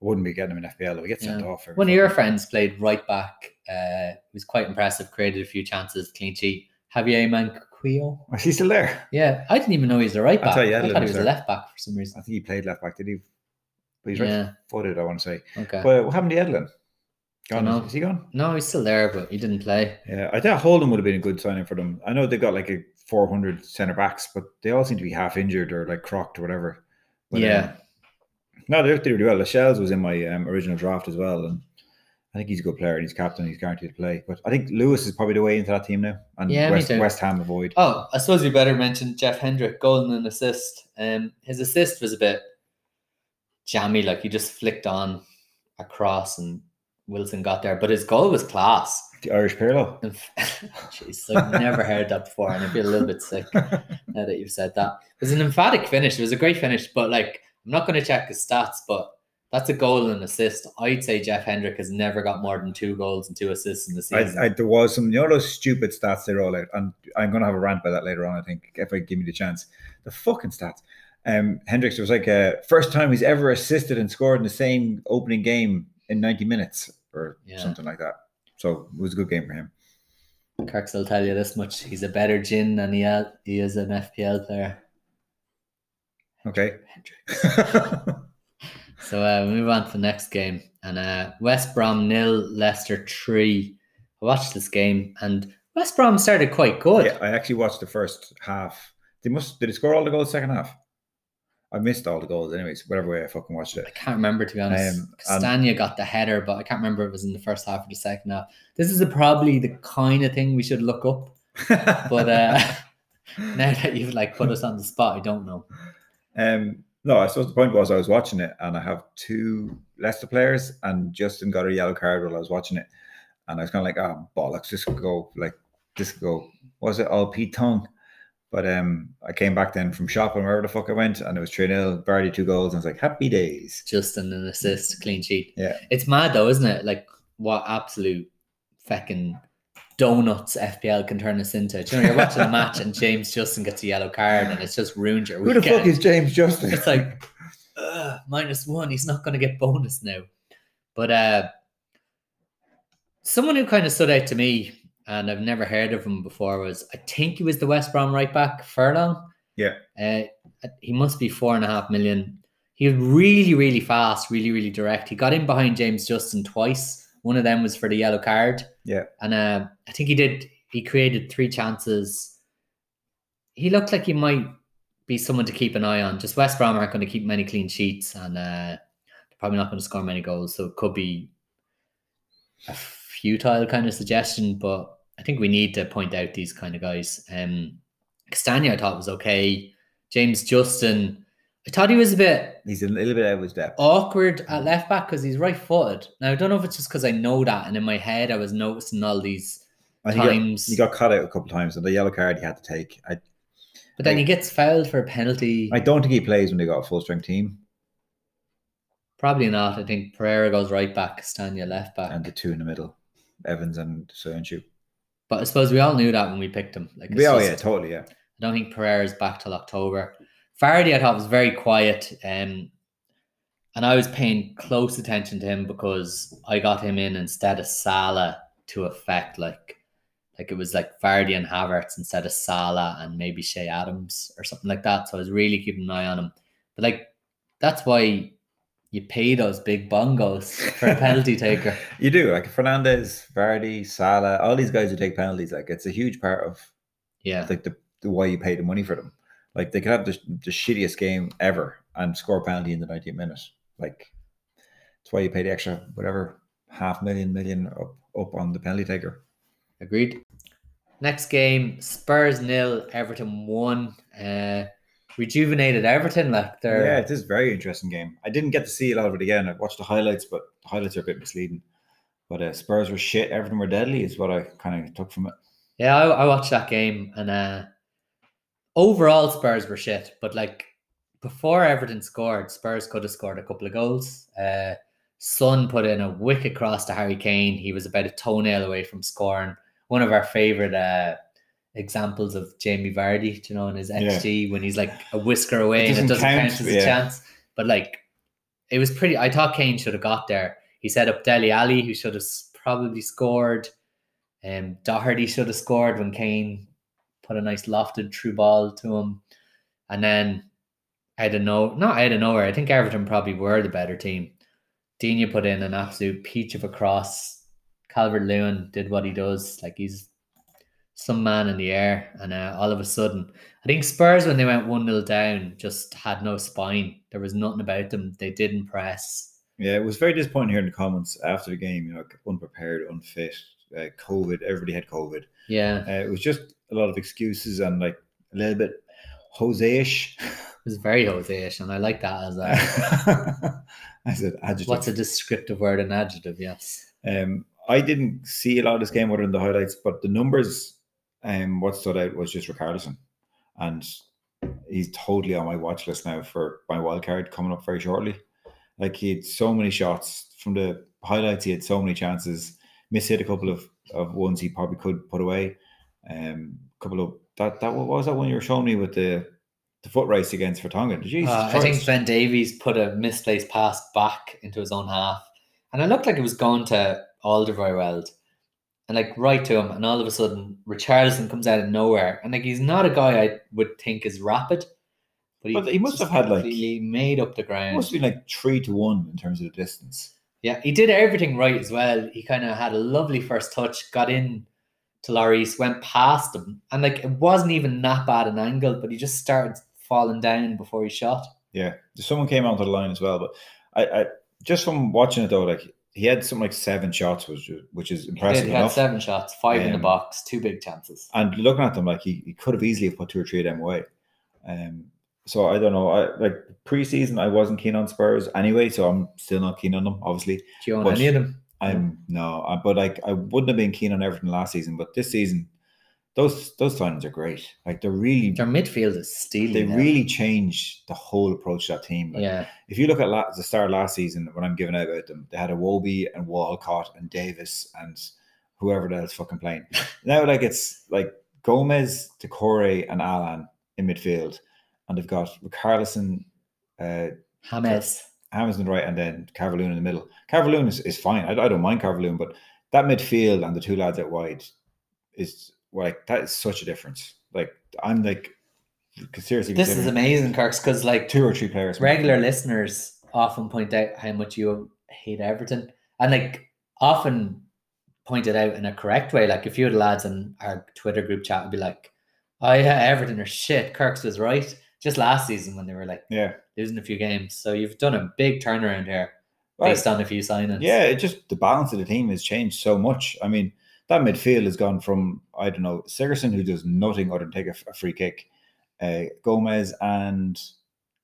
I wouldn't be getting him in FPL. If we get sent off. One of your friends played right back. Uh, he was quite impressive, created a few chances, clean sheet. Javier Manquillo. Is he still there? Yeah, I didn't even know he was the right back. tell you, I Yedlin thought he was was a left back for some reason. I think he played left back. Did he? But he's Yeah. right footed. I want to say. Okay. But what happened to Yedlin? Gone? Dunno. Is he gone? no, he's still there, but he didn't play. Yeah, I think Holding would have been a good signing for them. I know they got like a 400 centre backs, but they all seem to be half injured or like crocked or whatever. But, um, yeah. no, they did really well. Lascelles was in my um, original draft as well, and I think he's a good player and he's captain. He's guaranteed to play. But I think Lewis is probably the way into that team now, and Yeah, West. West Ham avoid. Oh, I suppose we better mention Jeff Hendrick, golden and assist. Um, his assist was a bit jammy, like he just flicked on across and Wilson got there, but his goal was class. The Irish Pirlo. *laughs* Jeez, I've never heard that before, and I feel a little bit sick *laughs* now that you've said that. It was an emphatic finish. It was a great finish, but like I'm not going to check his stats, but that's a goal and assist. I'd say Jeff Hendrick has never got more than two goals and two assists in the season. I, I, there was some, you know, those stupid stats they roll out, and I'm going to have a rant by that later on. I think if I give me the chance, the fucking stats. Um, Hendricks was like a first time he's ever assisted and scored in the same opening game in 90 minutes or Yeah. something like that. So it was a good game for him. Kirks will tell you this much: he's a better gin than he he is an FPL player. Okay. *laughs* So uh, we move on to the next game, and uh, West Brom nil, Leicester three. I watched this game, and West Brom started quite good. yeah, I actually watched the first half. They must did they score all the goals second half? I missed all the goals, anyways. Whatever way I fucking watched it. I can't remember to be honest. Um, Castagna got the header, but I can't remember if it was in the first half or the second half. This is a, probably the kind of thing we should look up, *laughs* but uh, *laughs* now that you've like put us on the spot, I don't know. Um, no, I suppose the point was I was watching it and I have two Leicester players and Justin got a yellow card while I was watching it. And I was kind of like, oh, bollocks, this could go, like, this could go, was it all Pete Tong? But um, I came back then from shopping wherever the fuck I went and it was 3 0, Vardy two goals. And I was like, happy days. Just an assist, clean sheet. Yeah. It's mad though, isn't it? Like what absolute fucking donuts FPL can turn us into. Do you know, you're watching a match and James Justin gets a yellow card and it's just ruined your Who the fuck is James Justin? It's like uh, minus one. He's not going to get bonus now. But uh, someone who kind of stood out to me, and I've never heard of him before, was I think he was the West Brom right back, Furlong. Yeah. Uh, he must be four and a half million. He was really, really fast, really, really direct. He got in behind James Justin twice. One of them was for the yellow card. Yeah. And uh, I think he did, he created three chances. He looked like he might be someone to keep an eye on. Just West Brom aren't going to keep many clean sheets and uh, they're probably not going to score many goals. So it could be a futile kind of suggestion, but I think we need to point out these kind of guys. Um, Castagna, I thought was okay. James Justin, I thought he was a bit He's a little bit out of his depth. awkward at left back because he's right footed. Now I don't know if it's just because I know that, and in my head I was noticing all these And he got, times. he got cut out a couple of times and the yellow card he had to take. I, but then he gets fouled for a penalty. I don't think he plays when they got a full strength team Probably not. I think Pereira goes right back, Castagna left back. and the two in the middle, Evans and Soyuncu. But I suppose we all knew that when we picked him. Like, Yeah, oh yeah, totally, yeah. I don't think Pereira's back till October. Vardy, I thought was very quiet, um, and I was paying close attention to him because I got him in instead of Salah to affect like, like it was like Vardy and Havertz instead of Salah and maybe Che Adams or something like that. So I was really keeping an eye on him. But like, that's why you pay those big bongos for a penalty taker. *laughs* You do like Fernandes, Vardy, Salah, all these guys who take penalties. Like it's a huge part of Yeah, like the, the why you pay the money for them. Like they could have the, the shittiest game ever and score a penalty in the 90th minute. Like that's why you pay the extra whatever half million million up up on the penalty taker. Agreed. Next game, Spurs nil, Everton one. Uh, rejuvenated Everton. Like they're Yeah, it is a very interesting game. I didn't get to see a lot of it again. I watched the highlights, but the highlights are a bit misleading. But uh, Spurs were shit. Everton were deadly, is what I kind of took from it. Yeah, I, I watched that game and uh overall Spurs were shit, but like before Everton scored, Spurs could have scored a couple of goals. Uh Son put in a wicked cross to Harry Kane. He was about a toenail away from scoring. One of our favorite uh examples of Jamie Vardy, you know, in his Yeah. XG when he's like a whisker away It and it doesn't count, count, as a yeah. chance. But like it was pretty I thought Kane should have got there. He set up Dele Alli, who should have probably scored. Um, Doherty should have scored when Kane put a nice lofted through ball to him. And then I don't know, not out of nowhere. I think Everton probably were the better team. Digne put in an absolute peach of a cross. Calvert Lewin did what he does. Like he's some man in the air. And uh, all of a sudden, I think Spurs, when they went 1 0 down, just had no spine. There was nothing about them. They didn't press. Yeah, it was very disappointing hearing the comments after the game. You know, unprepared, unfit, uh, COVID. Everybody had COVID. Yeah, Uh, it was just a lot of excuses and like a little bit Jose-ish. it was very Jose-ish, and I like that as a *laughs* I said adjective. what's a descriptive word and adjective. Yes. Um, I didn't see a lot of this game other than the highlights, but the numbers, um, what stood out was just Richarlison, and he's totally on my watch list now for my wild card coming up very shortly. Like he had so many shots from the highlights, he had so many chances. Miss hit a couple of, of ones he probably could put away. Um, couple of that that what was that one you were showing me with the the foot race against Vertonghen? Jesus Uh, I think. Ben Davies put a misplaced pass back into his own half, and it looked like it was going to Alderweireld, and like right to him, and all of a sudden Richarlison comes out of nowhere, and like he's not a guy I would think is rapid, but he, But he must have had, like- he made up the ground. must be like three to one in terms of the distance. Yeah, he did everything right as well. He kind of had a lovely first touch, got in to Lloris, went past him, and like it wasn't even that bad an angle, but he just started falling down before he shot. Yeah, someone came onto the line as well, but I, I just from watching it though, like he had something like seven shots, which which is He, did, impressive he had seven shots, five in the Um, box, two big chances. And looking at them, like he, he could have easily put two or three of them away. Um, so I don't know. I like preseason, I wasn't keen on Spurs anyway, so I'm still not keen on them. Obviously, Do you own any of them? I'm no, I, but like I wouldn't have been keen on everything last season, but this season, those those signings are great. Like they're really Their midfield is stealing. they now. really change the whole approach to that team. Like, yeah. if you look at la- the start of last season when I'm giving out about them, they had Iwobi and Walcott and Davis and whoever else fucking playing. *laughs* now, like it's like Gomes, Doucouré, and Allan in midfield, and they've got Carlson, uh. Hammers on the right, and then Calvert Lewin in the middle. Calvert Lewin is, is fine. I, I don't mind Calvert Lewin, but that midfield and the two lads out wide is like that is such a difference. Like I'm like seriously. This is amazing, Kirks, because like Two or three players. regular listeners often point out how much you hate Everton, and like often point it out in a correct way. Like if you had lads in our Twitter group chat, would be like, "Oh yeah, Everton are shit." Kirks was right. Just last season when they were like Yeah. losing a few games, so you've done a big turnaround here Right. based on a few signings. Yeah, it just the balance of the team has changed so much. I mean, that midfield has gone from I don't know Sigurdsson who does nothing other than take a free kick, uh, Gomes and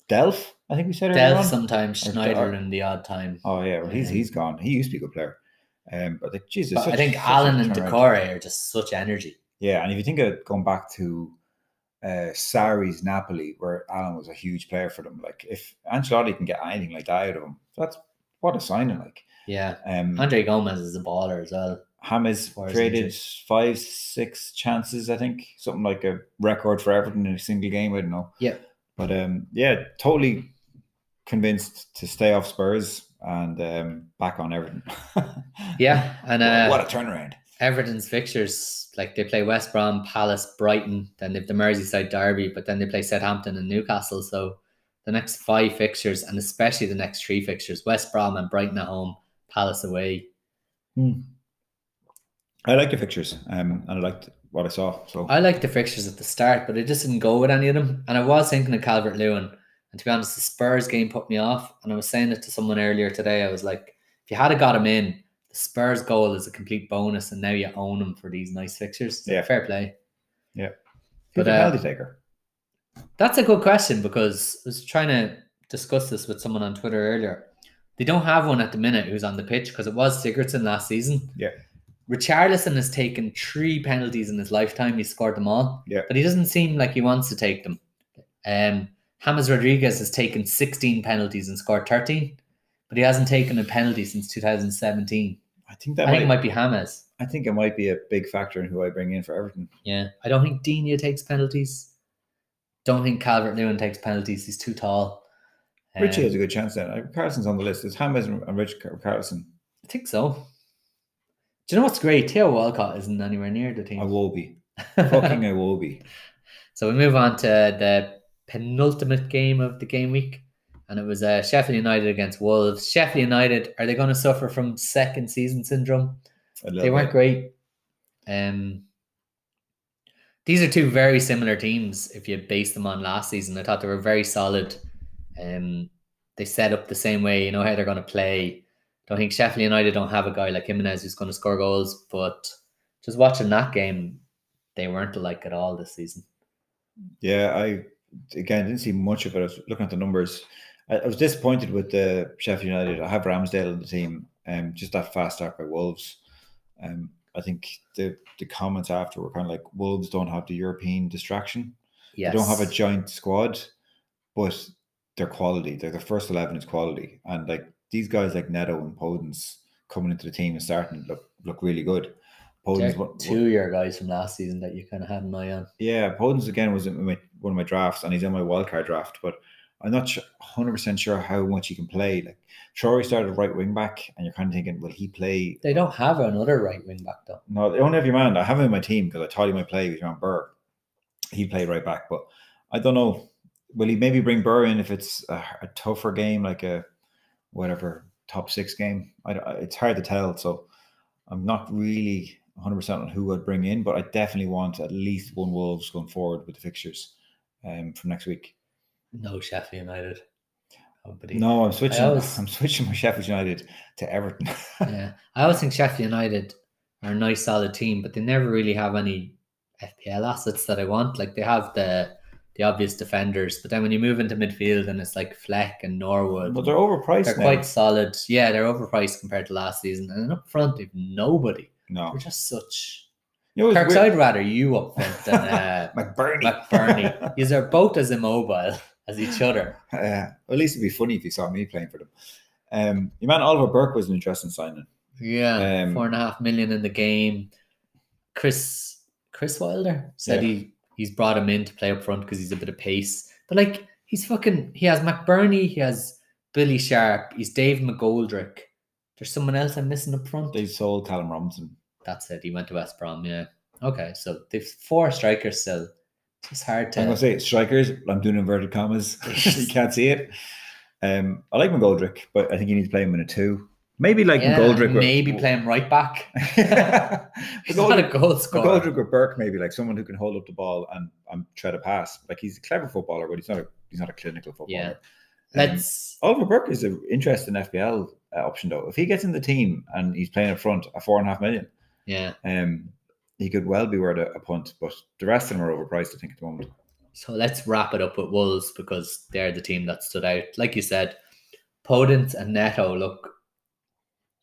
Delph. I think we said Delph sometimes, Or Schneiderlin the odd time. Oh yeah, well, he's he's gone. He used to be a good player. Um, but like Jesus, I think Allan and. Doucouré are just such energy. Yeah, and if you think of going back to uh, Sarri's Napoli, where Allan was a huge player for them, like if Ancelotti can get anything like that out of him, that's what a signing. Like, Yeah. um, Andre Gomes is a baller as well. James Before created five, six chances, I think, something like a record for Everton in a single game. I don't know. Yeah. But um, yeah, totally convinced to stay off Spurs and um, back on Everton. *laughs* Yeah. And uh, what a turnaround! Everton's fixtures, like they play West Brom, Palace, Brighton, then they've the Merseyside Derby, but then they play Southampton and Newcastle. So the next five fixtures, and especially the next three fixtures, West Brom and Brighton at home, Palace away. I like the fixtures, um, and I liked what I saw. So I liked the fixtures at the start, but I just didn't go with any of them. And I was thinking of Calvert Lewin. And to be honest, the Spurs game put me off. And I was saying it to someone earlier today. I was like, if you had got him in, the Spurs goal is a complete bonus, and now you own him for these nice fixtures. So Yeah. fair play. who's but, the uh, penalty taker? That's a good question because I was trying to discuss this with someone on Twitter earlier. They don't have one at the minute who's on the pitch because it was Sigurdsson last season. Yeah. Richarlison has taken three penalties in his lifetime. He scored them all. Yeah. But he doesn't seem like he wants to take them. Um, James Rodriguez has taken 16 penalties and scored 13, but he hasn't taken a penalty since 2017. I think that I think might, it might be James. I think it might be a big factor in who I bring in for Everton. Yeah. I don't think Digne takes penalties. Don't think Calvert Lewin takes penalties. He's too tall. Richie Um, has a good chance then. Carlson's on the list. Is James and Rich Carlson. I think so. Do you know what's great? Theo Walcott isn't anywhere near the team. I will be. *laughs* Fucking I will be. so we move on to the penultimate game of the game week, and it was uh, Sheffield United against Wolves. Sheffield United are they going to suffer from second season syndrome? They weren't bit. great. Um, these are two very similar teams. If you base them on last season, I thought they were very solid. Um, they set up the same way. You know how they're going to play. Don't think Sheffield United don't have a guy like Jimenez who's going to score goals, but just watching that game, they weren't alike at all this season. Yeah, I again didn't see much of it. I was looking at the numbers. I, I was disappointed with the Sheffield United. I have Ramsdale in the team, um, just that fast start by Wolves. Um, I think the the comments after were kind of like Wolves don't have the European distraction. Yes. They don't have a giant squad, but they're quality. They're the first eleven is quality, and like these guys like Neto and Podence coming into the team and starting look look really good. Podence, They're what- what- two year guys from last season that you kind of had an eye on. yeah, Podence again was in my, one of my drafts, and he's in my wildcard draft. But I'm not hundred percent sure how much he can play. Like Troy started right wing back, and you're kind of thinking, will he play? They don't have another right wing back though. No, they don't have your man. I have him in my team because I thought he might play with John Burr. He played right back, but I don't know. Will he maybe bring Burr in if it's a, a tougher game, like a whatever top six game? I, it's hard to tell. So I'm not really 100 percent on who I'd bring in, but I definitely want at least one Wolves going forward with the fixtures um, from next week. No Sheffield United. Nobody. No, I'm switching. always- *laughs* I'm switching my Sheffield United to Everton. *laughs* yeah, I always think Sheffield United are a nice, solid team, but they never really have any FPL assets that I want. Like they have the the obvious defenders, but then when you move into midfield and it's like Fleck and Norwood, but they're overpriced. they're now. quite solid. Yeah, they're overpriced compared to last season, and up front they've nobody. no. They're just such. You know, Kirks. I'd rather you up front than uh, *laughs* McBurnie. McBurnie. *laughs* These are both as immobile as each other. *laughs* Uh, at least it'd be funny if you saw me playing for them. Um, your man Oliver Burke was an interesting signing. Yeah, Um, four and a half million in the game. Chris Chris Wilder said Yeah. he he's brought him in to play up front because he's a bit of pace. But like he's fucking he has McBurnie, he has Billy Sharp, he's Dave McGoldrick. There's someone else I'm missing up front. They sold Callum Robinson. That's it. He went to West Brom. Yeah. Okay, so they've four strikers still. It's hard I'm gonna to. say strikers. I'm doing inverted commas. *laughs* you can't see it. Um, I like McGoldrick, but I think you need to play him in a two. Maybe like Yeah, McGoldrick. with- maybe play him right back. *laughs* He's not a goal scorer. McGoldrick with Burke, maybe like someone who can hold up the ball and, and try to pass. Like he's a clever footballer, but he's not a he's not a clinical footballer. Yeah. Um, Let's. Oliver Burke is an interesting FPL uh, option though. If he gets in the team and he's playing up front, a four and a half million, Yeah. um, he could well be worth a, a punt. But the rest of them are overpriced, I think, at the moment. So let's wrap it up with Wolves because they're the team that stood out. Like you said, Podence and Neto look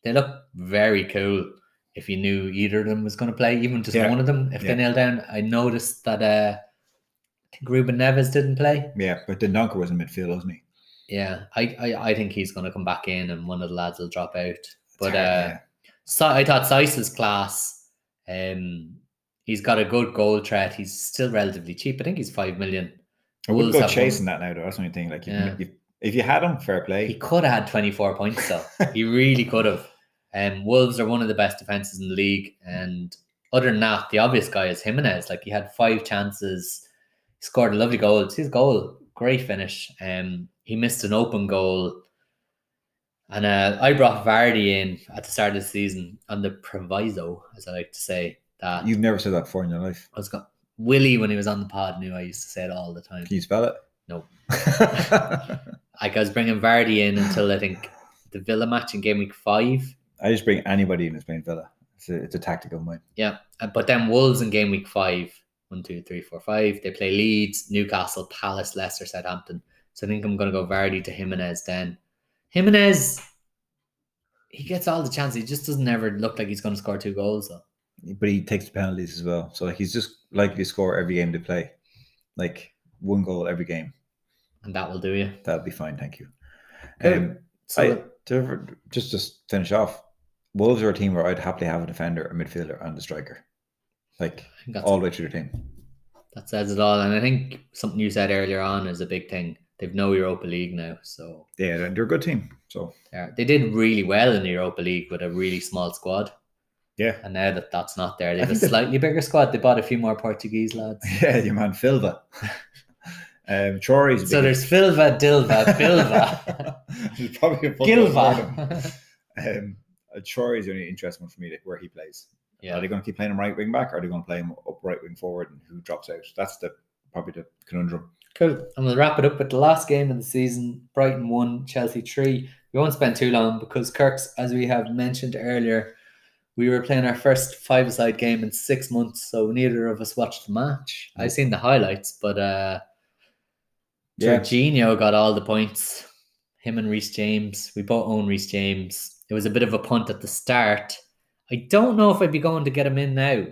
they look very cool if you knew either of them was going to play, even just Yeah. one of them. If Yeah. they nailed down, I noticed that uh I think Ruben Neves didn't play. Yeah, but then Dendoncker was in midfield, wasn't he? Yeah, I, I, I think he's going to come back in and one of the lads will drop out. But hard, uh, yeah. so I thought Saiss was class. Um, he's got a good goal threat. He's still relatively cheap. I think he's five million. I wouldn't go chasing one- that now, though. That's the only thing. Like, you, Yeah. you, if you had him, fair play. He could have had 24 points though. *laughs* he really could have. Um, Wolves are one of the best defenses in the league. And other than that, the obvious guy is Jimenez. Like he had five chances, he scored a lovely goal. It's his goal. Great finish. Um, he missed an open goal. And uh, I brought Vardy in at the start of the season on the proviso, as I like to say, that You've never said that before in your life. I was got Willie when he was on the pod knew I used to say it all the time. Can you spell it? No. Like *laughs* I was bringing Vardy in until I think the Villa match in game week five. I just bring anybody in who's playing Villa. It's a, it's a tactical mind. Yeah, uh, but then Wolves in game week five, one, two, three, four, five. They play Leeds, Newcastle, Palace, Leicester, Southampton. So I think I'm going to go Vardy to Jimenez then. Jimenez, he gets all the chances. He just doesn't ever look like he's going to score two goals. Though. But he takes the penalties as well. So like he's just likely to score every game they play. Like one goal every game. And that will do you. That'll be fine, thank you. Um, So I, to, just just finish off. Wolves are a team where I'd happily have a defender, a midfielder, and a striker. Like I think that's all the way through the team. That says it all. And I think something you said earlier on is a big thing. They've no Europa League now. So Yeah, they're they're a good team. So they're, they did really well in the Europa League with a really small squad. yeah. And now that that's not there, they have a slightly bigger squad. They bought a few more Portuguese lads. *laughs* Yeah, your man Filva. *laughs* um So there's Filva, Dilva, Bilva, *laughs* There's probably a football for him. Gilva. Um uh, Chori is the only interesting one for me where he plays. Yeah. Are they going to keep playing him right wing back or are they going to play him up right wing forward and who drops out? That's the probably the conundrum. Cool. And we'll wrap it up with the last game of the season. Brighton 1, Chelsea 3. We won't spend too long because Kirk's, as we have mentioned earlier, we were playing our first five-a-side game in six months, so neither of us watched the match. I've seen the highlights, but uh Yeah. Jorginho got all the points. Him and Reece James. We both own Reece James. It was a bit of a punt at the start. I don't know if I'd be going to get him in now.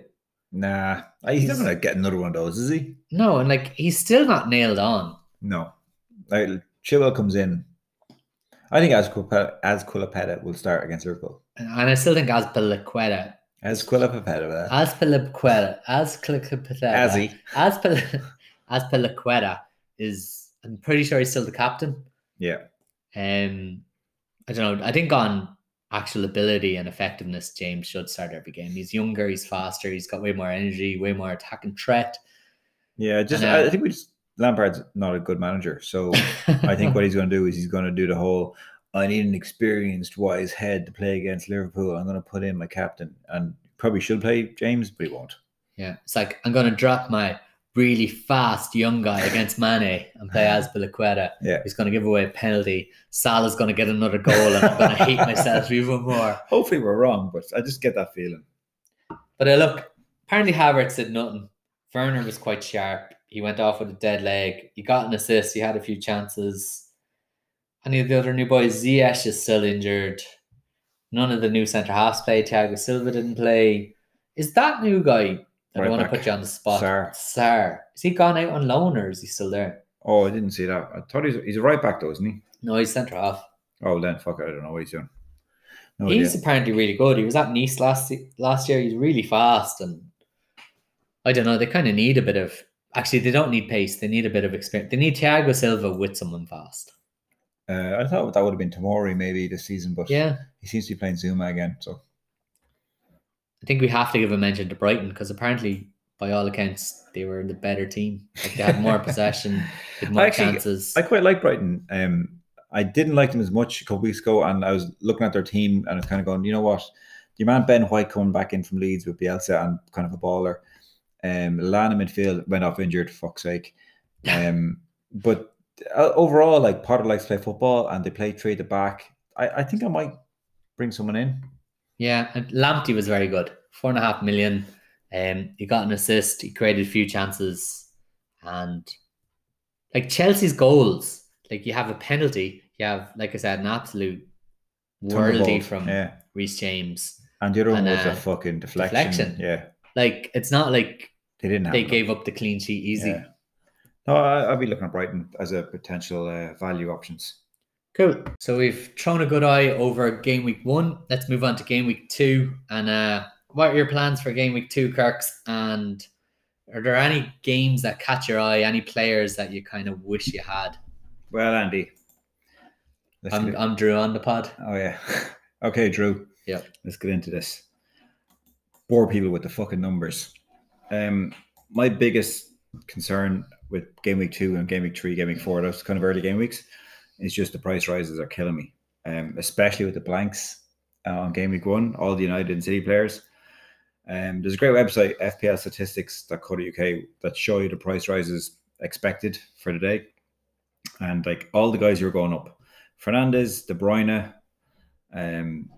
Nah, uh, he's, not going to get another one of those, is he? No, and like he's still not nailed on. No. Like Chilwell comes in. I think Azquilapeta will start against Liverpool. And and I still think Azpilicueta. Azpilicueta, Azpilicueta. Azpil- *laughs* Azpilicueta is. I'm pretty sure he's still the captain. Yeah. Um, I don't know. I think on actual ability and effectiveness, James should start every game. He's younger, he's faster, he's got way more energy, way more attacking threat. Yeah, just And, uh, I think we just Lampard's not a good manager. So *laughs* I think what he's going to do is he's going to do the whole I need an experienced, wise head to play against Liverpool. I'm going to put in my captain and probably should play James, but he won't. yeah, it's like I'm going to drop my really fast young guy against Mane and play as Azpilicueta. Yeah. He's going to give away a penalty. Salah's going to get another goal, and I'm going to hate myself *laughs* even more. Hopefully we're wrong, but I just get that feeling. But uh, look, apparently Havertz said nothing. Werner was quite sharp. He went off with a dead leg. He got an assist. He had a few chances. Any of the other new boys? Ziyech is still injured. None of the new centre halves played. Thiago Silva didn't play. Is that new guy? I Right don't want to put you on the spot. Sarr. Sar. Is he gone out on loan or is he still there? Oh, I didn't see that. I thought he's he's a right back though, isn't he? No, he's centre half. Oh, then fuck it. I don't know what he's doing. No he's idea. apparently really good. He was at Nice last last year. He's really fast, and I don't know. They kind of need a bit of. Actually, they don't need pace. They need a bit of experience. They need Thiago Silva with someone fast. Uh, I thought that would have been Tomori maybe this season, but Yeah, he seems to be playing Zouma again. So I think we have to give a mention to Brighton because apparently, by all accounts, they were the better team. Like they had more possession, *laughs* had more Actually, chances. I quite like Brighton. Um, I didn't like them as much a couple weeks ago, and I was looking at their team and I was kind of going, you know what? Your man Ben White coming back in from Leeds with Bielsa and kind of a baller. Um, Lallana midfield went off injured. Fuck's sake. *laughs* Um, but uh, overall, like Potter likes to play football, and they play three at the back. I, I think I might bring someone in. Yeah, and Lamptey was very good. Four and a half million. Um, he got an assist. He created a few chances, and like Chelsea's goals, like you have a penalty. You have, like I said, an absolute Thunderbolt, from yeah, Reece James. and one And, was uh, a fucking deflection. deflection. Yeah, Like it's not like they didn't have. they gave up the clean sheet easy. Yeah. No, I, I'd be looking at Brighton as a potential uh, value options. Cool. So we've thrown a good eye over game week one. Let's move on to game week two. And uh, what are your plans for game week two, Kirks? And are there any games that catch your eye? Any players that you kind of wish you had? Well, Andy, I'm, get- I'm Drew on the pod. oh yeah, *laughs* okay, Drew. Yep. let's get into this. Bore people with the fucking numbers. Um, my biggest concern with game week two and game week three, game week four, those kind of early game weeks, is just the price rises are killing me. Um, especially with the blanks uh, on game week one, all the United and City players. Um, there's a great website, fplstatistics.co.uk, that show you the price rises expected for the day. And like all the guys who are going up, Fernandes, De Bruyne, um,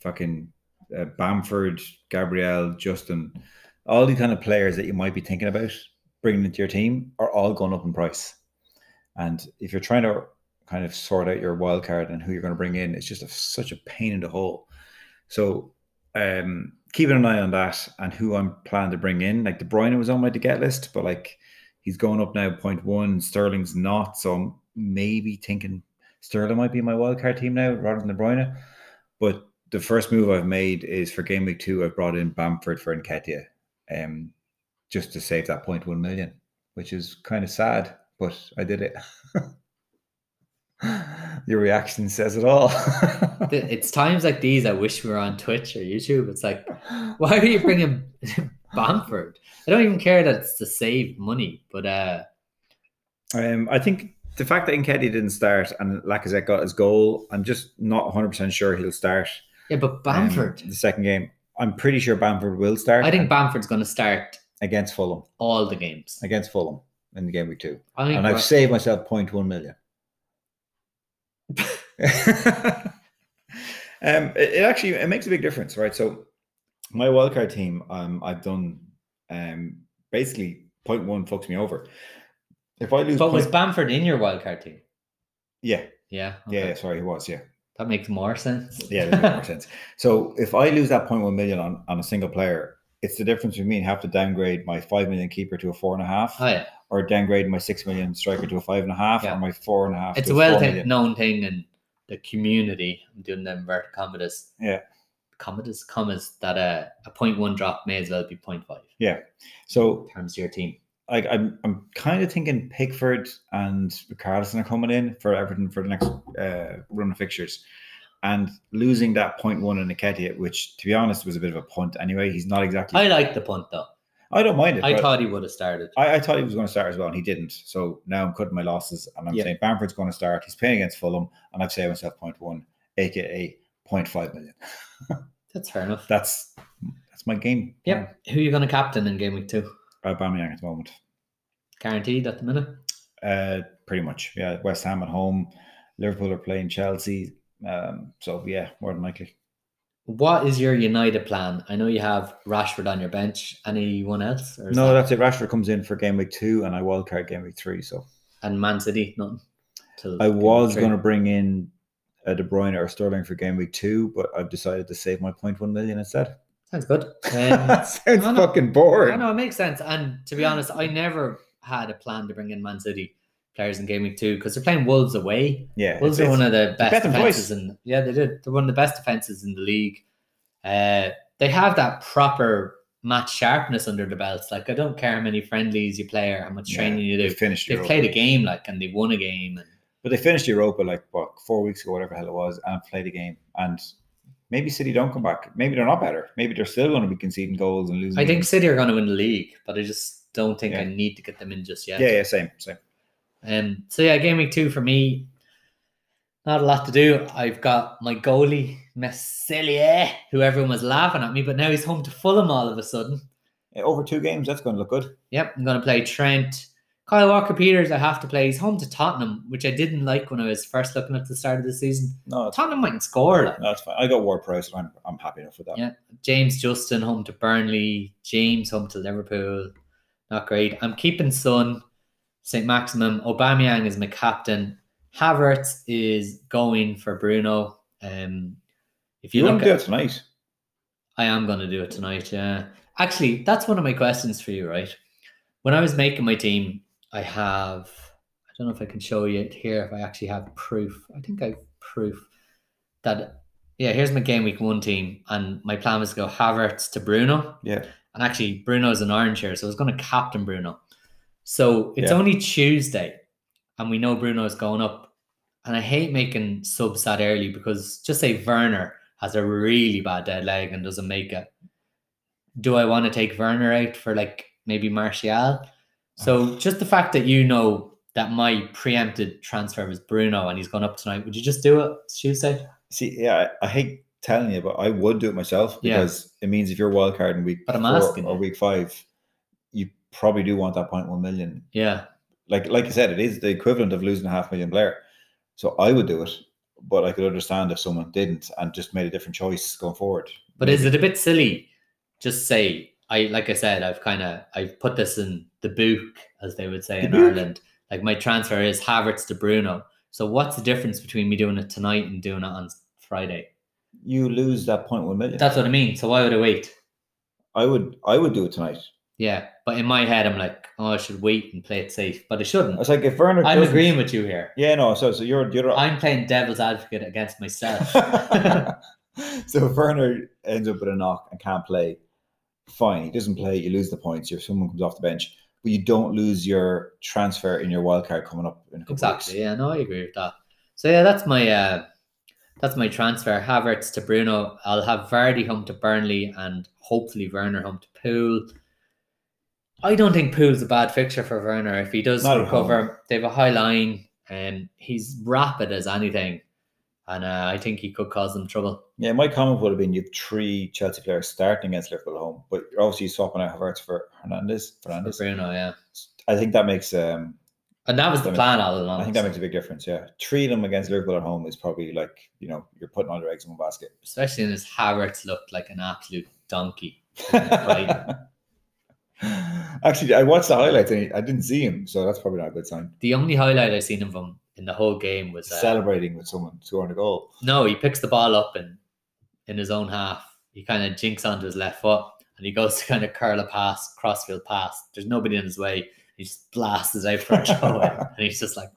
fucking uh, Bamford, Gabriel, Justin, all the kind of players that you might be thinking about bringing into your team are all going up in price. And if you're trying to kind of sort out your wild card and who you're going to bring in, it's just a, such a pain in the hole. So um, keeping an eye on that and who I'm planning to bring in. Like De Bruyne was on my to get list, but like he's going up now point one. Sterling's not, so I'm maybe thinking Sterling might be my wild card team now rather than De Bruyne. But the first move I've made is for game week two. I've brought in Bamford for Nketiah, um, just to save that point one million, which is kind of sad, but I did it. *laughs* *laughs* Your reaction says it all. It's times like these I wish we were on Twitch or YouTube. It's like, why are you bringing *laughs* Bamford? I don't even care that it's to save money, but uh, Um, I think the fact that Nketiah didn't start and Lacazette got his goal, I'm just not 100 percent sure he'll start. yeah, but um, Bamford. the second game. I'm pretty sure Bamford will start. I think Bamford's going to start against Fulham, all the games. against Fulham in the game week two, I think and I've saved myself 0.1 million. *laughs* um, it, it actually it makes a big difference, right? So my wildcard team, um, I've done um basically point one fucks me over. If I lose, but was Bamford in your wildcard team? yeah, Yeah. yeah, okay. yeah, sorry, he was, yeah. That makes more sense. Yeah, that makes more sense. *laughs* So if I lose that 0.1 million on, on a single player, it's the difference between me and have to downgrade my five million keeper to a four and a half, Oh yeah, or downgrade my six million striker to a five and a half, Yeah. or my four and a half. it's to a a well four thi- million. known thing in the community. I'm doing them inverted commas. Yeah. Commas, commas that uh, a point one drop may as well be point five Yeah. So terms of your team. like I'm I'm kind of thinking Pickford and Richarlison are coming in for Everton for the next uh, run of fixtures. And losing that point one in Nketiah, which to be honest was a bit of a punt anyway. He's not exactly. I, like the punt though. Don't mind it. I thought he would have started. I, I thought he was going to start as well, and he didn't. So now I'm cutting my losses, and I'm Yeah. saying Bamford's going to start. He's playing against Fulham, and I've saved myself 0.1, aka 0.5 million. *laughs* That's fair enough. That's that's my game. Yep. Who are you going to captain in game week two? Aubameyang at the moment. Guaranteed at the minute. Uh, pretty much. Yeah, West Ham at home. Liverpool are playing Chelsea. Um, so yeah, more than likely. What is your United plan? I know you have Rashford on your bench. Anyone else? Or No, that- that's it. Rashford comes in for game week two, and I wildcard game week three. So and Man City, nothing. I was going to bring in a De Bruyne or Sterling for game week two, but I've decided to save my 0.1 million instead. Sounds good. *laughs* Um, that sounds fucking boring. I know it makes sense. And to be honest, I never had a plan to bring in Man City players in game week two because they're playing Wolves away. Yeah, Wolves are one of the best defenses in. Yeah, they did. They're one of the best defenses in the league. Uh, they have that proper match sharpness under the belts. Like I don't care how many friendlies you play or how much yeah, training you they do. finished They've Europa. played a game like and they won a game. And but they finished Europa like what four weeks ago, whatever the hell it was, and played a game. And maybe City don't come back. Maybe they're not better. Maybe they're still going to be conceding goals and losing. I think. City are going to win the league, but I just don't think I need to get them in just yet. Yeah, yeah, same, same. Um, so yeah, game week two for me, not a lot to do. I've got my goalie Meslier, who everyone was laughing at me, but now he's home to Fulham all of a sudden. Yeah, over two games, that's going to look good. Yep, I'm going to play Trent. Kyle Walker Peters, I have to play. He's home to Tottenham, which I didn't like when I was first looking at the start of the season. No, Tottenham mightn't score. Like. no, it's fine. I got Ward Prowse, and I'm I'm happy enough with that. Yeah. James Justin home to Burnley. James home to Liverpool. Not great. I'm keeping Son. St. Maximin. Aubameyang is my captain. Havertz is going for Bruno. Um, if you, You look want to do at, it tonight? I am going to do it tonight. Yeah. Actually, that's one of my questions for you, right? When I was making my team, I have, I don't know if I can show you it here, if I actually have proof. I think I have proof that, yeah, here's my game week one team. And my plan was to go Havertz to Bruno. Yeah. And actually, Bruno's an orange here, so I was going to captain Bruno. So it's Yeah. only Tuesday, and we know Bruno's going up. And I hate making subs that early because just say Werner has a really bad dead leg and doesn't make it. Do I want to take Werner out for like maybe Martial? So oh. just the fact that you know that my preempted transfer was Bruno and he's gone up tonight, would you just do it? It's Tuesday. See, yeah, I, I hate telling you, but I would do it myself Yeah. because it means if you're wild card in week But I'm four asking or week five, probably do want that point one million. Yeah. Like like you said, it is the equivalent of losing a half million player. So I would do it, but I could understand if someone didn't and just made a different choice going forward. But is it a bit silly? Just say I like I said, I've kind of I've put this in the book, as they would say The in book? Ireland. Like my transfer is Havertz to Bruno. So what's the difference between me doing it tonight and doing it on Friday? You lose that point one million. That's what I mean. So why would I wait? I would I would do it tonight. Yeah, but in my head, I'm like, oh, I should wait and play it safe, but I shouldn't. It's like if Werner. I'm doesn't- agreeing with you here. Yeah, no. So so you're you're. I'm playing devil's advocate against myself. *laughs* so if Werner ends up with a knock and can't play, fine. He doesn't play. You lose the points. If someone comes off the bench, but you don't lose your transfer in your wild card coming up in a couple Exactly. Weeks. Yeah, no, I agree with that. So yeah, that's my uh that's my transfer. Havertz to Bruno. I'll have Vardy home to Burnley and hopefully Werner home to Poole. I don't think Poole's a bad fixture for Werner. If he does Not recover, they have a high line and he's rapid as anything. And uh, I think he could cause them trouble. Yeah, my comment would have been you have three Chelsea players starting against Liverpool home, but you're obviously swapping out Havertz for Hernandez. For Fernandes. Bruno, yeah. I think that makes um And that was the plan all along. I think that makes a big difference. Yeah, three of them against Liverpool at home is probably like you know you're putting all your eggs in one basket. especially in his Havertz looked like an absolute donkey. *laughs* Actually, I watched the highlights and he- I didn't see him, so that's probably not a good sign. The only highlight I seen of him in the whole game was uh, Celebrating with someone scoring a goal. No, he picks the ball up and in his own half. He kind of jinks onto his left foot and he goes *laughs* to kind of curl a pass, crossfield pass. There's nobody in his way. He just blasts it out for a throw. *laughs* And he's just like,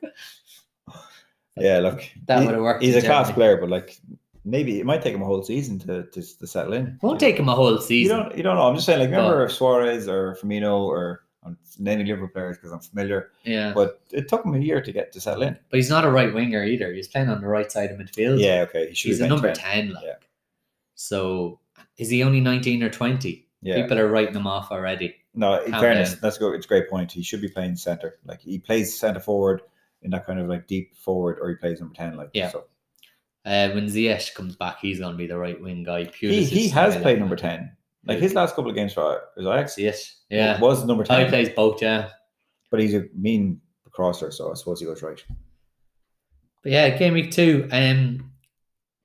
Yeah, look, That would've worked He's a class player, but like maybe it might take him a whole season to to, to settle in. won't take him a whole season. You don't, you don't know. I'm just saying, like, remember Suarez or Firmino or um, I'm naming Liverpool players because I'm familiar, yeah. But, it took him a year to get to settle in. But he's not a right winger either. He's playing on the right side of midfield. Yeah, okay. He should He's a number 10. 10. Like. Yeah. So is he only 19 or 20? Yeah. People are writing him off already. No, in Calm fairness, down. that's a good. It's a great point. He should be playing center. Like he plays center forward in that kind of like deep forward, or he plays number ten. Like Yeah. so. Uh, when Ziyech comes back, he's going to be the right wing guy. He Pulis he is has played number ten. Like his last couple of games for Ajax, Ziyech. Yeah. was number ten. he plays both, yeah. but he's a mean crosser, so I suppose he goes right. But yeah, game week two. Um,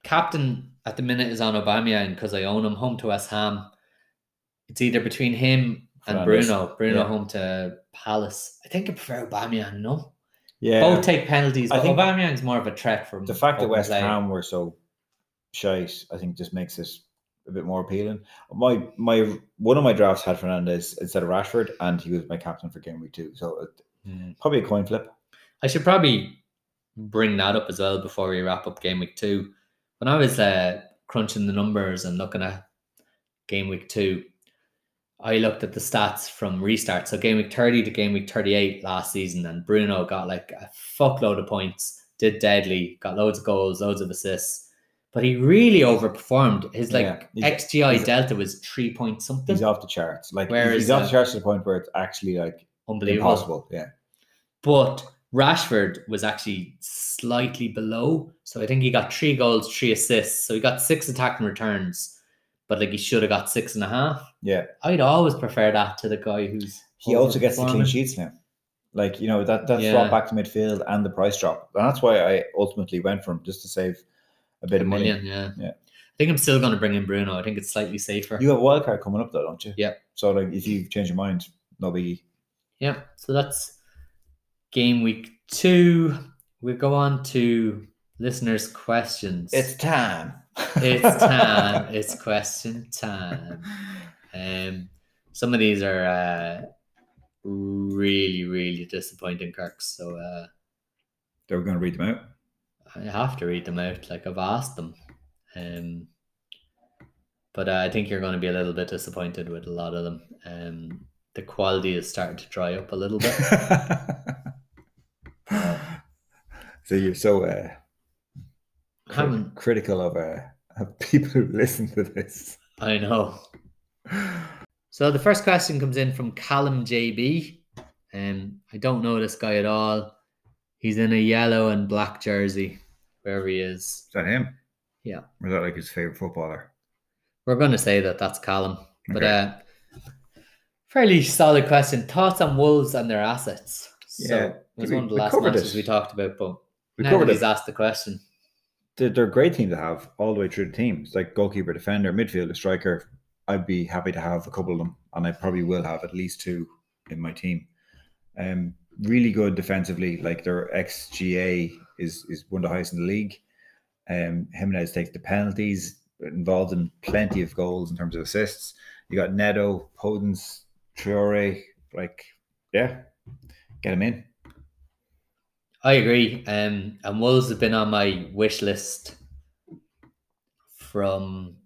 captain at the minute is on Aubameyang because I own him home to West Ham. It's either between him and Fernandes. Bruno. Bruno Yeah. home to Palace. I think I prefer Aubameyang. No, Yeah, both take penalties. I But think Aubameyang's more of a threat from the fact that West play. Ham were so shite, I think, just makes it a bit more appealing. My my one of my drafts had Fernandes instead of Rashford, and he was my captain for game week two. So it, Hmm. probably a coin flip. I should probably bring that up as well before we wrap up game week two. When I was uh, crunching the numbers and looking at game week two, I looked at the stats from restart. So game week 30 to game week 38 last season, and Bruno got like a fuckload of points, did deadly, got loads of goals, loads of assists. But he really overperformed. His like Yeah, XGI delta was three point something. He's off the charts. Like Whereas, he's off uh, the charts to the point where it's actually like Unbelievable. impossible. Yeah. But Rashford was actually slightly below. So I think he got three goals, three assists. So he got six attacking returns, but like he should have got six and a half. Yeah. I'd always prefer that to the guy who's He also gets the clean sheets now. Like, you know, that that's Yeah. brought back to midfield and the price drop. And that's why I ultimately went for him just to save a bit A of money. million, yeah. Yeah. I think I'm still going to bring in Bruno. I think it's slightly safer. You have a wild card coming up though, don't you? Yeah. So like if you change your mind, no biggie. Yeah. So that's game week two. We go on to listeners' questions. It's time. It's time. it's question time. Um, some of these are uh, really, really disappointing, Kirk. So uh, they're going to read them out. I have to read them out. Like I've asked them. Um, but uh, I think you're going to be a little bit disappointed with a lot of them. Um, the quality is starting to dry up a little bit. *laughs* so you're so uh, I cri- haven't- critical of uh, of *laughs* people who listen to this. I know. So the first question comes in from Callum JB. Um, I don't know this guy at all. He's in a yellow and black jersey, wherever he is. Is that him? Yeah. Or is that like his favorite footballer? We're going to say that that's Callum. But uh, fairly solid question. Thoughts on Wolves and their assets? So Yeah, it was we- one of the last covered matches it. we talked about, but we now covered that it. he's asked the question. They're, they're a great team to have all the way through the team. It's like goalkeeper, defender, midfielder, striker. I'd be happy to have a couple of them and I probably will have at least two in my team. Um, really good defensively. Like their XGA is is one of the highest in the league. Um, Jimenez takes the penalties, involved in plenty of goals in terms of assists. You got Neto, Podence, Traore. Like, yeah, get him in. I agree. Um, and Wolves have been on my wish list from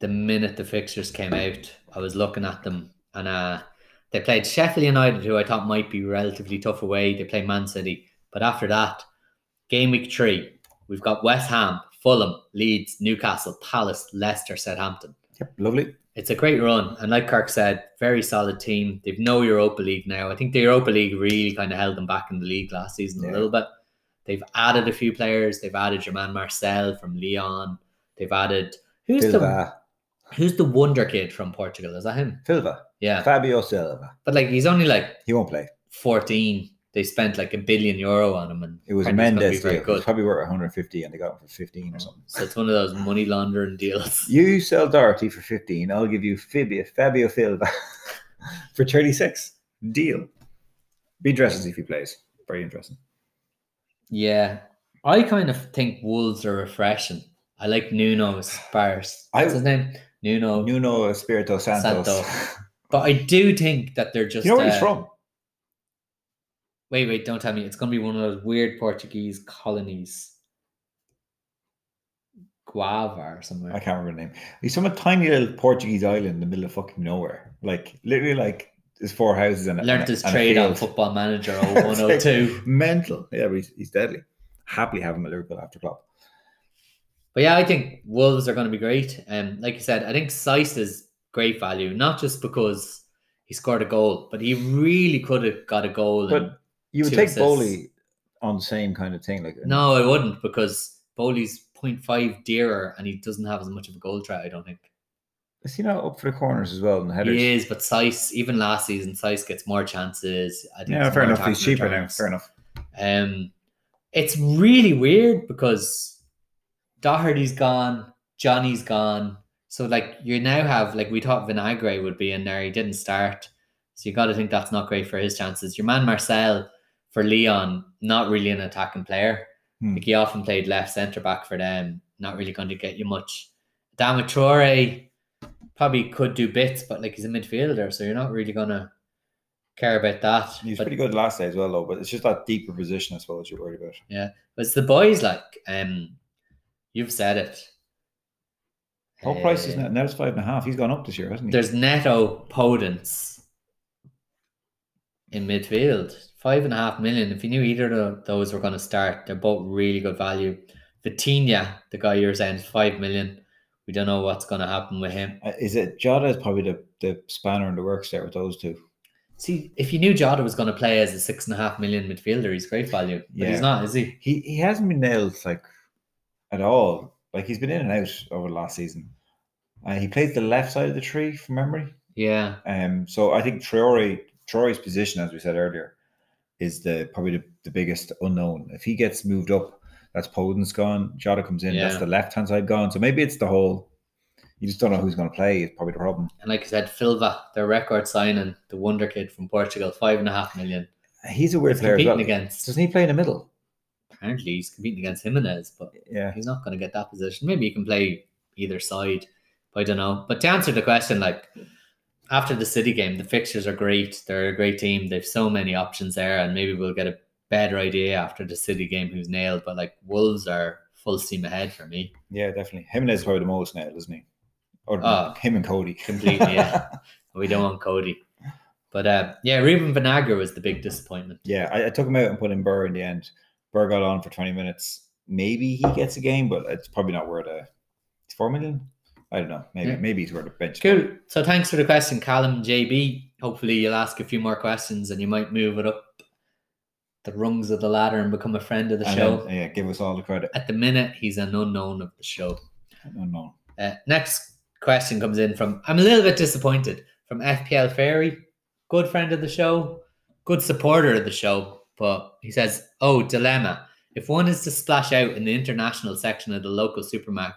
the minute the fixtures came out. I was looking at them, and uh, they played Sheffield United, who I thought might be relatively tough away. They play Man City, but after that, game week three, we've got West Ham, Fulham, Leeds, Newcastle, Palace, Leicester, Southampton. Yep, lovely. It's a great run, and like Kirk said, very solid team. They've no Europa League now. I think the Europa League really kind of held them back in the league last season Yeah. a little bit. They've added a few players. They've added German Marcel from Lyon. They've added who's the who's the wonder kid from Portugal? Is that him? Silva, Yeah, Fabio Silva. but like he's only like He won't play. fourteen. They spent like a billion euro on him, and It was a apparently he's gonna be Mendes deal. It was probably worth 150, and they got him for 15 or something. So it's one of those money laundering deals. *laughs* You sell Doherty for 15, I'll give you Fabio, Fabio Silva *laughs* for 36. Deal. Be interested to if he plays. Very interesting. Yeah, I kind of think Wolves are refreshing. I like Nuno Spars. I- What's his name? Nuno. Nuno Espirito Santos. Santo. *laughs* But I do think that they're just. you know where he's uh, from? Wait, wait, don't tell me. It's going to be one of those weird Portuguese colonies. Guava or somewhere. I can't remember the name. He's from a tiny little Portuguese island in the middle of fucking nowhere. Like, literally, like, there's four houses and a- Learned his trade on. Football Manager *laughs* It's like mental. Yeah, but he's, he's deadly. Happily have him at Liverpool after Klopp. But yeah, I think Wolves are going to be great. And um, like you said, I think Saiss is great value, not just because he scored a goal, but he really could have got a goal. and- But you would take assists. Boly on the same kind of thing. Like, no, I wouldn't because Boly's 0.5 dearer and he doesn't have as much of a goal threat, I don't think. is he not up for the corners as well? And the headers? He is, but Saiss, even last season, Saiss gets more chances. I think Yeah, fair enough. He's cheaper now. Fair enough. Um, it's really weird because Doherty's gone, Jonny's gone. So like you now have like we thought Vinagre would be in there. He didn't start, so you got to think that's not great for his chances. Your man Marcel for Lyon, not really an attacking player. Hmm. Like he often played left centre back for them. Not really going to get you much. Dama Traore probably could do bits, but like he's a midfielder, so you're not really gonna care about that. He was But- pretty good last day as well, though. But it's just that deeper position, I suppose, you're worried about. Yeah, but it's the boys like um you've said it. What price is Uh, now? Now it's five and a half. He's gone up this year, hasn't he? There's Neto Podence in midfield. Five and a half million. If you knew either of those were going to start, they're both really good value. Vitinha, the guy you're saying, five million. We don't know what's going to happen with him. Uh, is it Jota is probably the, the spanner in the works there with those two. See, if you knew Jota was going to play as a six and a half million midfielder, he's great value. But Yeah. he's not, is he? He he hasn't been nailed like at all. Like he's been in and out over the last season. Uh, he plays the left side of the tree from memory. Yeah. Um, so I think Traore Traore's position, as we said earlier, is the probably the, the biggest unknown. If he gets moved up, that's Podence gone. Jota comes in, that's the left hand side gone. So maybe it's the whole. You just don't know who's going to play. Is probably the problem. And like I said, Silva, their record signing, the wonder kid from Portugal, five and a half million. He's a weird He's player. Competing well. against Doesn't he play in the middle? apparently he's competing against Jimenez, but Yeah. he's not going to get that position. Maybe he can play either side. I don't know. But to answer the question, like after the City game, the fixtures are great. They're a great team. They've so many options there, and maybe we'll get a better idea after the City game who's nailed. But like Wolves are full steam ahead for me. Yeah, definitely. Jimenez is probably the most nailed, isn't he? Or Oh, him and Coady. completely, yeah. *laughs* We don't want Coady. But uh, yeah, Ruben Vinagre was the big disappointment. yeah, I, I took him out and put in Buur in the end. Buur got on for 20 minutes. Maybe he gets a game, but it's probably not worth a it's four million. I don't know. Maybe Yeah. maybe he's worth a bench. Cool. So thanks for the question, Callum JB. Hopefully you'll ask a few more questions and you might move it up the rungs of the ladder and become a friend of the And show. then, yeah, give us all the credit. At the minute, he's an unknown of the show. Don't. Uh, next question comes in from I'm a little bit disappointed from FPL Fairy, good friend of the show, good supporter of the show. But he says, "Oh, dilemma: if one is to splash out in the international section of the local supermarket,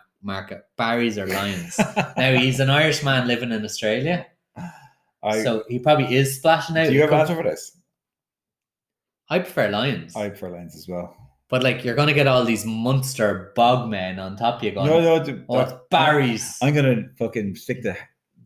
Barry's or Lyons." *laughs* now he's an Irishman living in Australia. I, so he probably is splashing out. do you have an answer for this? I prefer Lyons. I prefer Lyons as well. But like you're gonna get all these monster bog men on top of you going, No, no, the- oh, it's Barry's. I'm gonna fucking stick the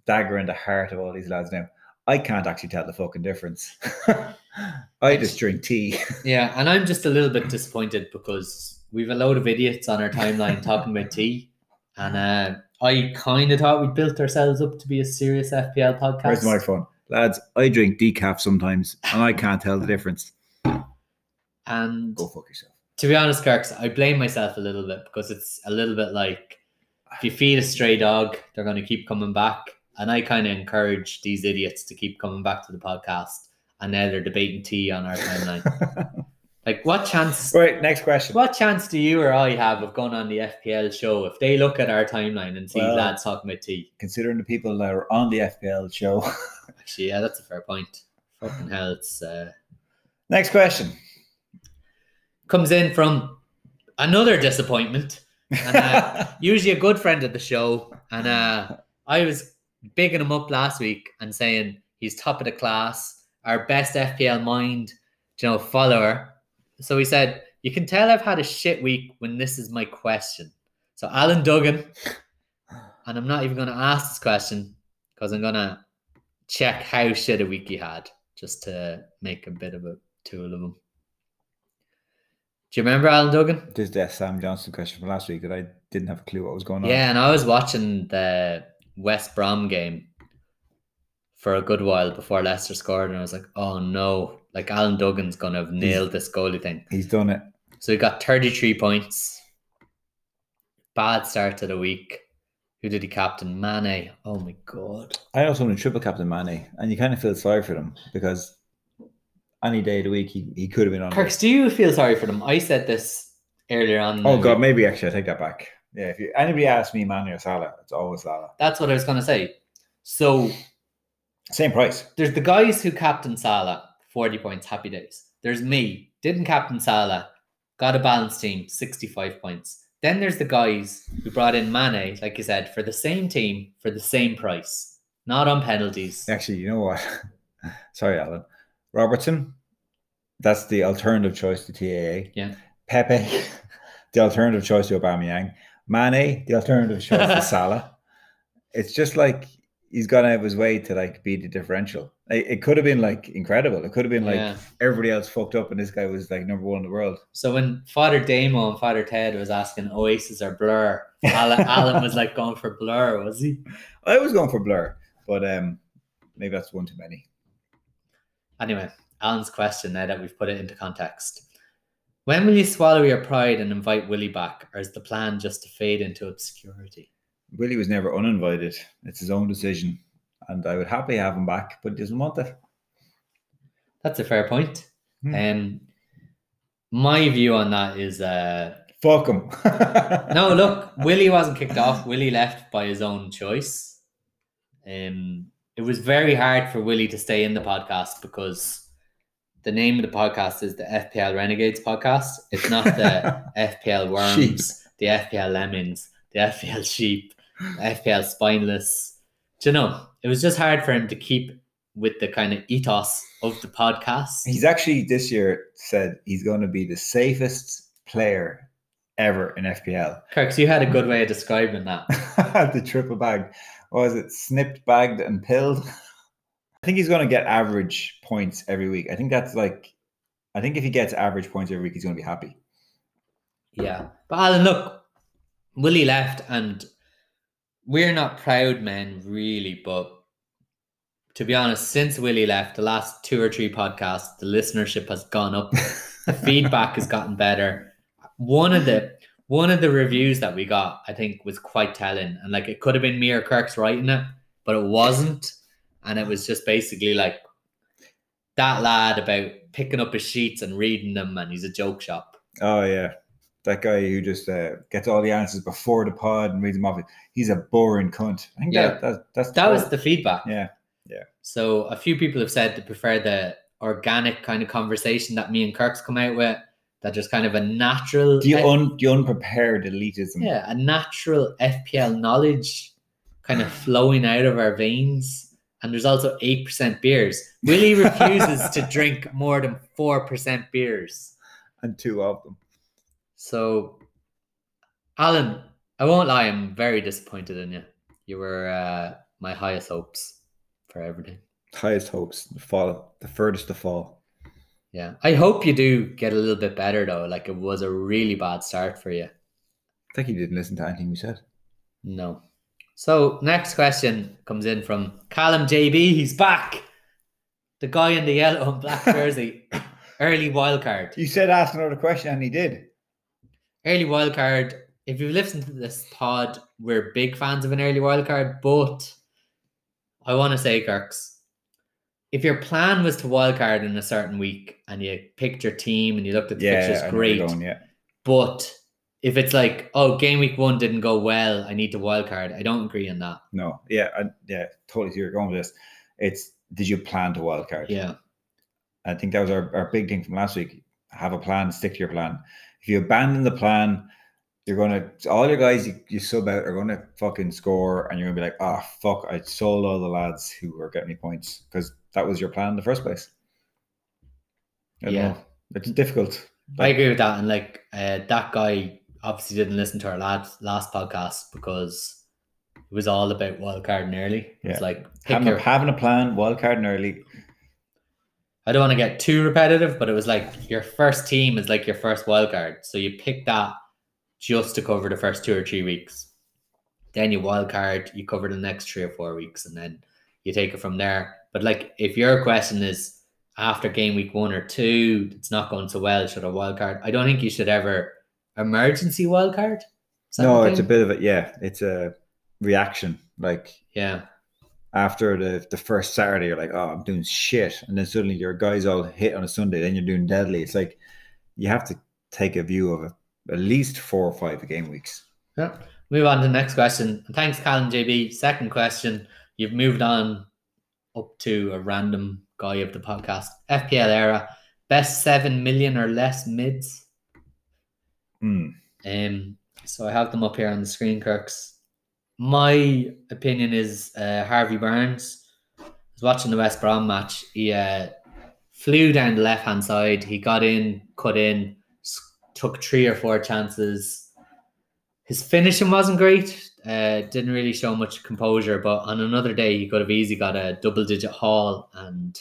dagger in the heart of all these lads now. I can't actually tell the fucking difference. *laughs* I just drink tea. *laughs* Yeah, and I'm just a little bit disappointed because we've a load of idiots on our timeline talking about tea, and uh, I kind of thought we built ourselves up to be a serious FPL podcast. Where's my phone? Lads, I drink decaf sometimes and I can't tell the *laughs* difference. and Go fuck yourself. to be honest, Kirks, I blame myself a little bit because it's a little bit like if you feed a stray dog, they're going to keep coming back. And I kind of encourage these idiots to keep coming back to the podcast. And now they're debating tea on our *laughs* timeline. Like, what chance? right, next question. What chance do you or I have of going on the FPL show if they look at our timeline and see Well- lads talking about tea? Considering the people that are on the FPL show. *laughs* Actually, yeah, that's a fair point. Fucking hell, it's uh, next question. comes in from another disappointment. And, uh, *laughs* usually a good friend of the show. And uh, I was bigging him up last week and saying he's top of the class, our best FPL mind, you know, follower. So he said, You can tell I've had a shit week when this is my question. So Alan Duggan, and I'm not even going to ask this question because I'm going to check how shit a week he had just to make a bit of a tool of him. Do you remember Alan Duggan? This is the Sam Johnson question from last week that I didn't have a clue what was going on. Yeah, and I was watching the West Brom game for a good while before Leicester scored, and I was like, oh no, like Alan Duggan's gonna have nailed this goalie thing. He's done it. So he got 33 points. Bad start to the week. Who did he captain? Mane. Oh my god. I know someone who triple captain Mane, and you kind of feel sorry for them because any day of the week he, he could have been on. Kirks, do you feel sorry for them? I said this earlier on. Oh god, week. maybe actually I take that back. Yeah, if you, anybody asks me Mane or Salah, it's always Salah. That's what I was gonna say. So Same price. there's the guys who captain Salah, 40 points, happy days. There's me, didn't captain Salah, got a balanced team, 65 points. Then there's the guys who brought in Mane, like you said, for the same team, for the same price, not on penalties. Actually, you know what? *laughs* Sorry, Alan. Robertson, that's the alternative choice to TAA. Yeah. Pepe, *laughs* the alternative choice to Aubameyang. Mane, the alternative choice to *laughs* Salah. It's just like he's gone out of his way to like be the differential. Like, it could have been like incredible. It could have been like Yeah. everybody else fucked up and this guy was like number one in the world. So when Father Damo and Father Ted was asking Oasis or Blur, Alan, *laughs* Alan was like going for Blur, was he? I was going for Blur, but um, maybe that's one too many. Anyway, Alan's question now that we've put it into context. When will you swallow your pride and invite Willie back, or is the plan just to fade into obscurity? Willie was never uninvited. It's his own decision, and I would happily have him back, but he doesn't want it. That's a fair point. Hmm. Um, my view on that is uh, Fuck him. *laughs* no, look, Willie wasn't kicked off. Willie left by his own choice. Um, it was very hard for Willie to stay in the podcast because the name of the podcast is the FPL Renegades podcast. It's not the *laughs* FPL Worms, Sheep. the FPL Lemons, the FPL Sheep, FPL Spineless. Do you know? It was just hard for him to keep with the kind of ethos of the podcast. He's actually this year said he's going to be the safest player ever in FPL. Kirks, you had a good way of describing that. *laughs* the triple bag. What was it? Snipped, bagged, and pilled. I think he's going to get average points every week. I think that's like, I think if he gets average points every week, he's going to be happy. Yeah. But Alan, look, Willie left, and we're not proud men, really. But to be honest, since Willie left, the last two or three podcasts, the listenership has gone up. *laughs* the feedback has gotten better. One of the one of the reviews that we got, I think, was quite telling, and like it could have been me or Kirk's writing it, but it wasn't, and it was just basically like that lad about picking up his sheets and reading them, and he's a joke shop. Oh yeah, that guy who just uh, gets all the answers before the pod and reads them off. He's a boring cunt. I think Yeah. that, that that's That was the feedback. yeah. yeah. So a few people have said they prefer the organic kind of conversation that me and Kirk's come out with. That just kind of a natural, The, un, the unprepared elitism. yeah, a natural FPL knowledge kind of flowing out of our veins. and there's also 8% beers. Willie refuses to *laughs* drink more than 4% beers. and two of them. So, Alan, I won't lie, I'm very disappointed in you. You were uh, my highest hopes for everything. Highest hopes, the fall, the furthest to fall. Yeah. I hope you do get a little bit better, though. Like, it was a really bad start for you. I think he didn't listen to anything we said. No. So next question comes in from Callum JB. He's back. The guy in the yellow and black *laughs* jersey. Early wild card. You said ask another question, and he did. Early wild card. If you've listened to this pod, we're big fans of an early wild card, but I want to say, Kirks, if your plan was to wild card in a certain week and you picked your team and you looked at the Yeah, fixtures, I know where you're great. going, yeah. But if it's like, oh, game week one didn't go well, I need to wild card. I don't agree on that. No, yeah, I, yeah, totally. See where you're going with this. It's did you plan to wild card? Yeah. I think that was our, our big thing from last week. Have a plan, stick to your plan. If you abandon the plan, you're gonna all your guys you, you sub out are gonna fucking score, and you're gonna be like, ah, fuck, I sold all the lads who were getting me points because that was your plan in the first place. Yeah. know. It's difficult. I agree with that. And like uh, that guy obviously didn't listen to our last last podcast because it was all about wild carding early. It's like Having, your, a, having a plan, wild carding early. I don't want to get too repetitive, but it was like your first team is like your first wild card. So you pick that just to cover the first two or three weeks. Then you wild card, you cover the next three or four weeks, and then you take it from there. But like if your question is after game week one or two, it's not going so well, should a wild card? I don't think you should ever emergency wild card. No, it's a bit of a yeah, it's a reaction. Like yeah. After the the first Saturday, you're like, oh, I'm doing shit, and then suddenly your guys all hit on a Sunday, then you're doing deadly. It's like you have to take a view of at least four or five game weeks. Yeah. Move on to the next question. Thanks, Callum JB. Second question. You've moved on up to a random guy of the podcast. FPL era. Best seven million or less mids. Hmm. Um, so I have them up here on the screen, Kirks. My opinion is uh, Harvey Barnes. I was watching the West Brom match. He uh, flew down the left hand side. He got in, cut in, took three or four chances. His finishing wasn't great. Uh, didn't really show much composure, but on another day he could have easily got a double digit haul. And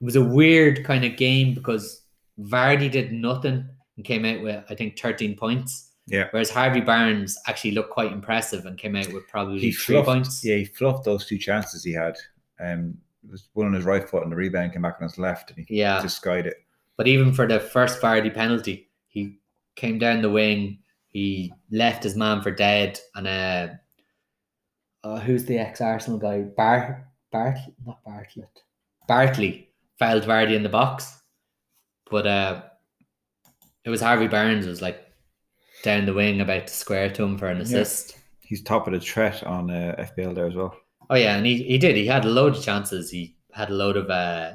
it was a weird kind of game because Vardy did nothing and came out with I think 13 points. Yeah. Whereas Harvey Barnes actually looked quite impressive and came out with probably He three fluffed, points. yeah, he fluffed those two chances he had. Um, it was one on his right foot, and the rebound came back on his left, and he Yeah. just skied it. But even for the first Vardy penalty, he came down the wing, he left his man for dead, and uh, uh who's the ex Arsenal guy? Bar Bart not Bartlett. Bartley fouled Vardy in the box. But uh it was Harvey Barnes was like down the wing about to square to him for an Yeah. assist. He's top of the threat on uh, FPL there as well. Oh yeah, and he, he did. He had a load of chances. He had a load of uh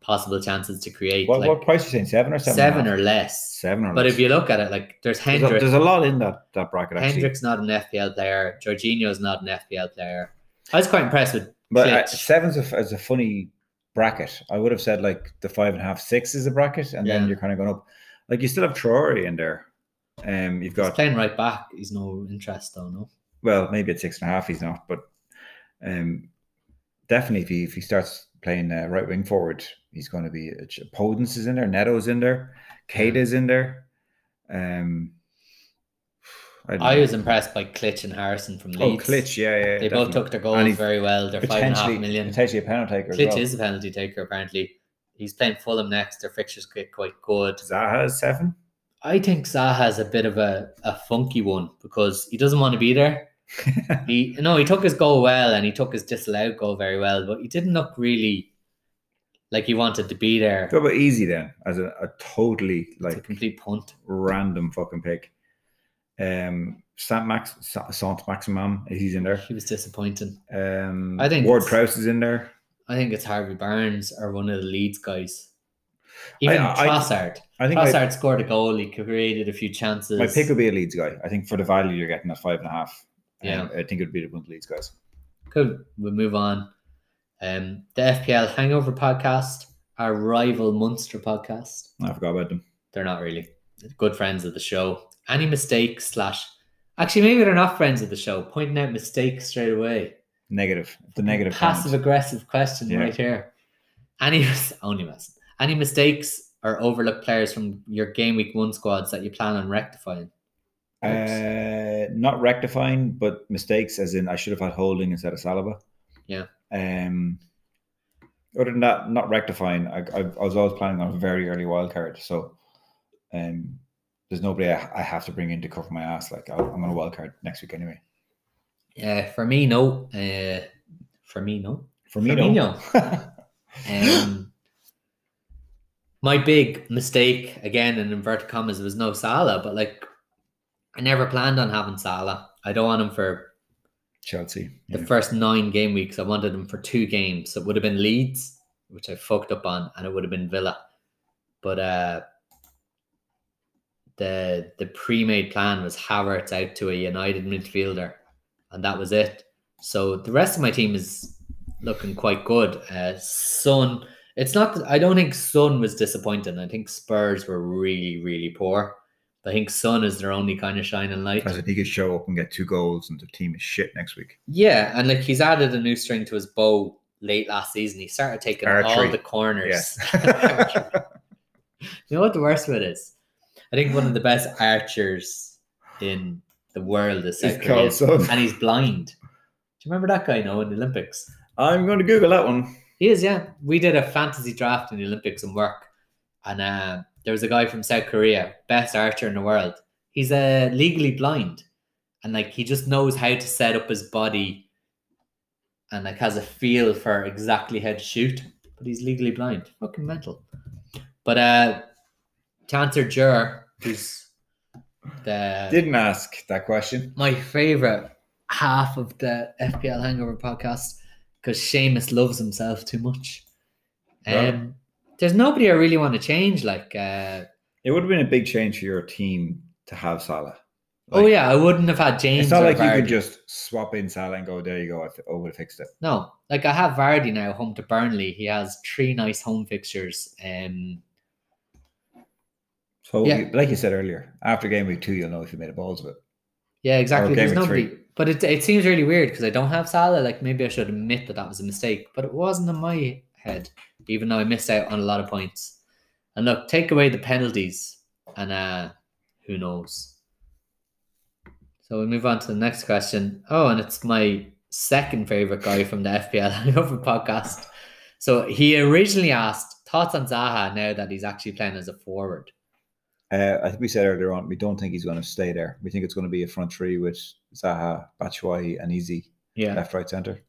possible chances to create What, like what price are you saying? Seven or seven? seven, and a half? or less. seven or But less. if you look at it, like there's there's a, Hendrick. there's a lot in that that bracket actually. Hendrick's not an FPL player. Jorginho's not an FPL player. I was quite impressed with But uh, seven's a, is a funny bracket. I would have said like the five and a half, six is a bracket, and Yeah. then you're kind of going up. Like you still have Traore in there. Um, you've he's got playing right back. He's no interest though, no. well, maybe at six and a half he's not, but um, definitely if he if he starts playing uh, right wing forward, he's going to be. Uh, Podence is in there, Neto's in there, Kada's in there. Um, I, I was impressed by Klich and Harrison from oh Leeds. Klich, yeah, yeah. They both took their goals very well. They're five and a half potentially million. a penalty taker. Klich well. is a penalty taker apparently. He's playing Fulham next. Their fixtures get quite good. Zaha is seven. I think Zaha's a bit of a, a funky one because he doesn't want to be there. *laughs* He no, he took his goal well and he took his disallowed goal very well, but he didn't look really like he wanted to be there. Go about easy then, as a, a totally It's a like complete punt. random fucking pick. Um, Saint Max, Sa- Saint Maximin, he's in there. He was disappointing. Um, I think Ward Prowse is in there. I think it's Harvey Barnes or one of the Leeds guys. Even I- I- Trossard. I think my, Trossard scored a goal. He created a few chances. my pick would be a Leeds guy. I think for the value you're getting at five and a half. um, Yeah. I think it would be one of the Leeds guys. Cool. We'll move on. Um, the FPL Hangover podcast, our rival Munster podcast. I forgot about them. They're not really good friends of the show. Any mistakes slash actually maybe they're not friends of the show. Pointing out mistakes straight away. Negative. The negative. passive aggressive question Yeah. right here. Any *laughs* only mess. Any mistakes or overlooked players from your game week one squads that you plan on rectifying? Uh, not rectifying, but mistakes, as in I should have had Holding instead of Saliba. Yeah. Um. Other than that, not rectifying. I, I, I was always planning on a very early wild card, so um, there's nobody I, I have to bring in to cover my ass. Like I'll, I'm on a wild card next week anyway. Yeah, for me, no. Uh, for me, no. For me, no. *laughs* Um, my big mistake, again in inverted commas, was no Salah, but like I never planned on having Salah. I don't want him for Chelsea. the first nine game weeks. I wanted him for two games. It would have been Leeds, which I fucked up on, and it would have been Villa. But uh the the pre-made plan was Havertz out to a United midfielder, and that was it. So the rest of my team is looking quite good. Uh Son, it's not that I don't think Son was disappointing. I think Spurs were really, really poor. I think Son is their only kind of shining light. As if he could show up and get two goals, and the team is shit next week. Yeah, and like he's added a new string to his bow late last season. He started taking all the corners. Yeah. *laughs* you know what the worst of it is? I think one of the best archers in the world is He's South called Korean, and he's blind. Do you remember that guy? No, in the Olympics. I'm going to Google that one. He is, yeah. We did a fantasy draft in the Olympics and work, and uh, there was a guy from South Korea, best archer in the world. He's uh, legally blind, and like he just knows how to set up his body, and like has a feel for exactly how to shoot. But he's legally blind. Fucking mental. But uh, to answer Jur, who's the Didn't ask that question. my favorite half of the FPL Hangover podcast because Seamus loves himself too much. Um, Right. there's nobody I really want to change. Like, uh, It would have been a big change for your team to have Salah. oh yeah, I wouldn't have had James. It's not like you could just swap in Salah and go, there you go, I I would have fixed it. no. Like I have Vardy now home to Burnley. He has three nice home fixtures. Um, So, Yeah. like you said earlier, after game week two, you'll know if you made a balls of it. yeah, exactly. game There's week nobody. three. But it it seems really weird because I don't have Salah. Like maybe I should admit that that was a mistake, but it wasn't in my head. Even though I missed out on a lot of points. And look, take away the penalties, and uh, who knows? So we move on to the next question. Oh, and it's my second favorite guy from the FPL *laughs* Hangover podcast. So he originally asked thoughts on Zaha now that he's actually playing as a forward. Uh, I think we said earlier on, we don't think he's going to stay there. We think it's going to be a front three with Zaha, Batshuayi, and Eze Yeah. left, right, centre.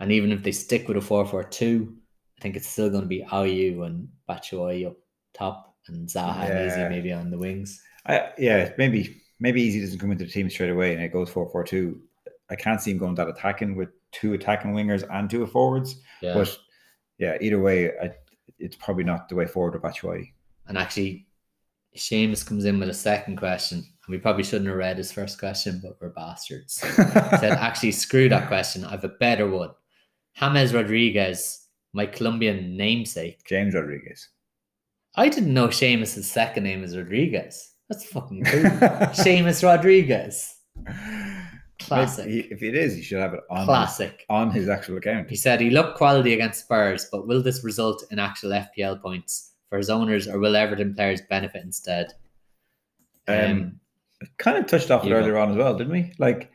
And even if they stick with a 4 4 2, I think it's still going to be Ayew and Batshuayi up top and Zaha and Eze maybe on the wings. I, yeah, maybe maybe Eze doesn't come into the team straight away and it goes 4 4 2. I can't see him going that attacking with two attacking wingers and two forwards. Yeah. But yeah, either way, I, it's probably not the way forward with Batshuayi. And actually, Seamus comes in with a second question. We probably shouldn't have read his first question, but we're bastards. He *laughs* said, actually, screw that question. I have a better one. James Rodriguez, my Colombian namesake. James Rodriguez. I didn't know Seamus' second name is Rodriguez. That's fucking cool. *laughs* Seamus Rodriguez. Classic. He- if it is, he should have it on his, Classic. on his actual account. He said he looked quality against Spurs, but will this result in actual FPL points for his owners, or will Everton players benefit instead? Um, kind of touched off it go. earlier on as well, didn't we? Like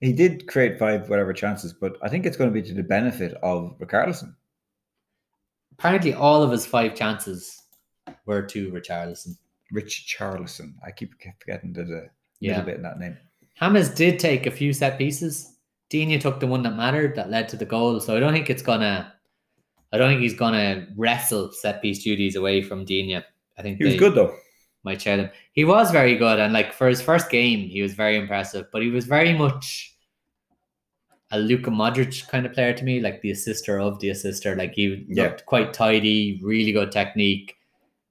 he did create five whatever chances, but I think it's going to be to the benefit of Richarlison. apparently, all of his five chances were to Richarlison. Rich Charlison. I keep forgetting there's a Yeah. little bit in that name. James did take a few set pieces. Digne took the one that mattered that led to the goal. So I don't think it's gonna. I don't think he's gonna wrestle set piece duties away from Digne. I think He was good though. Might share them. He was very good, and like for his first game, he was very impressive. But he was very much a Luka Modric kind of player to me, like the assister of the assister. Like he Yeah. looked quite tidy, really good technique,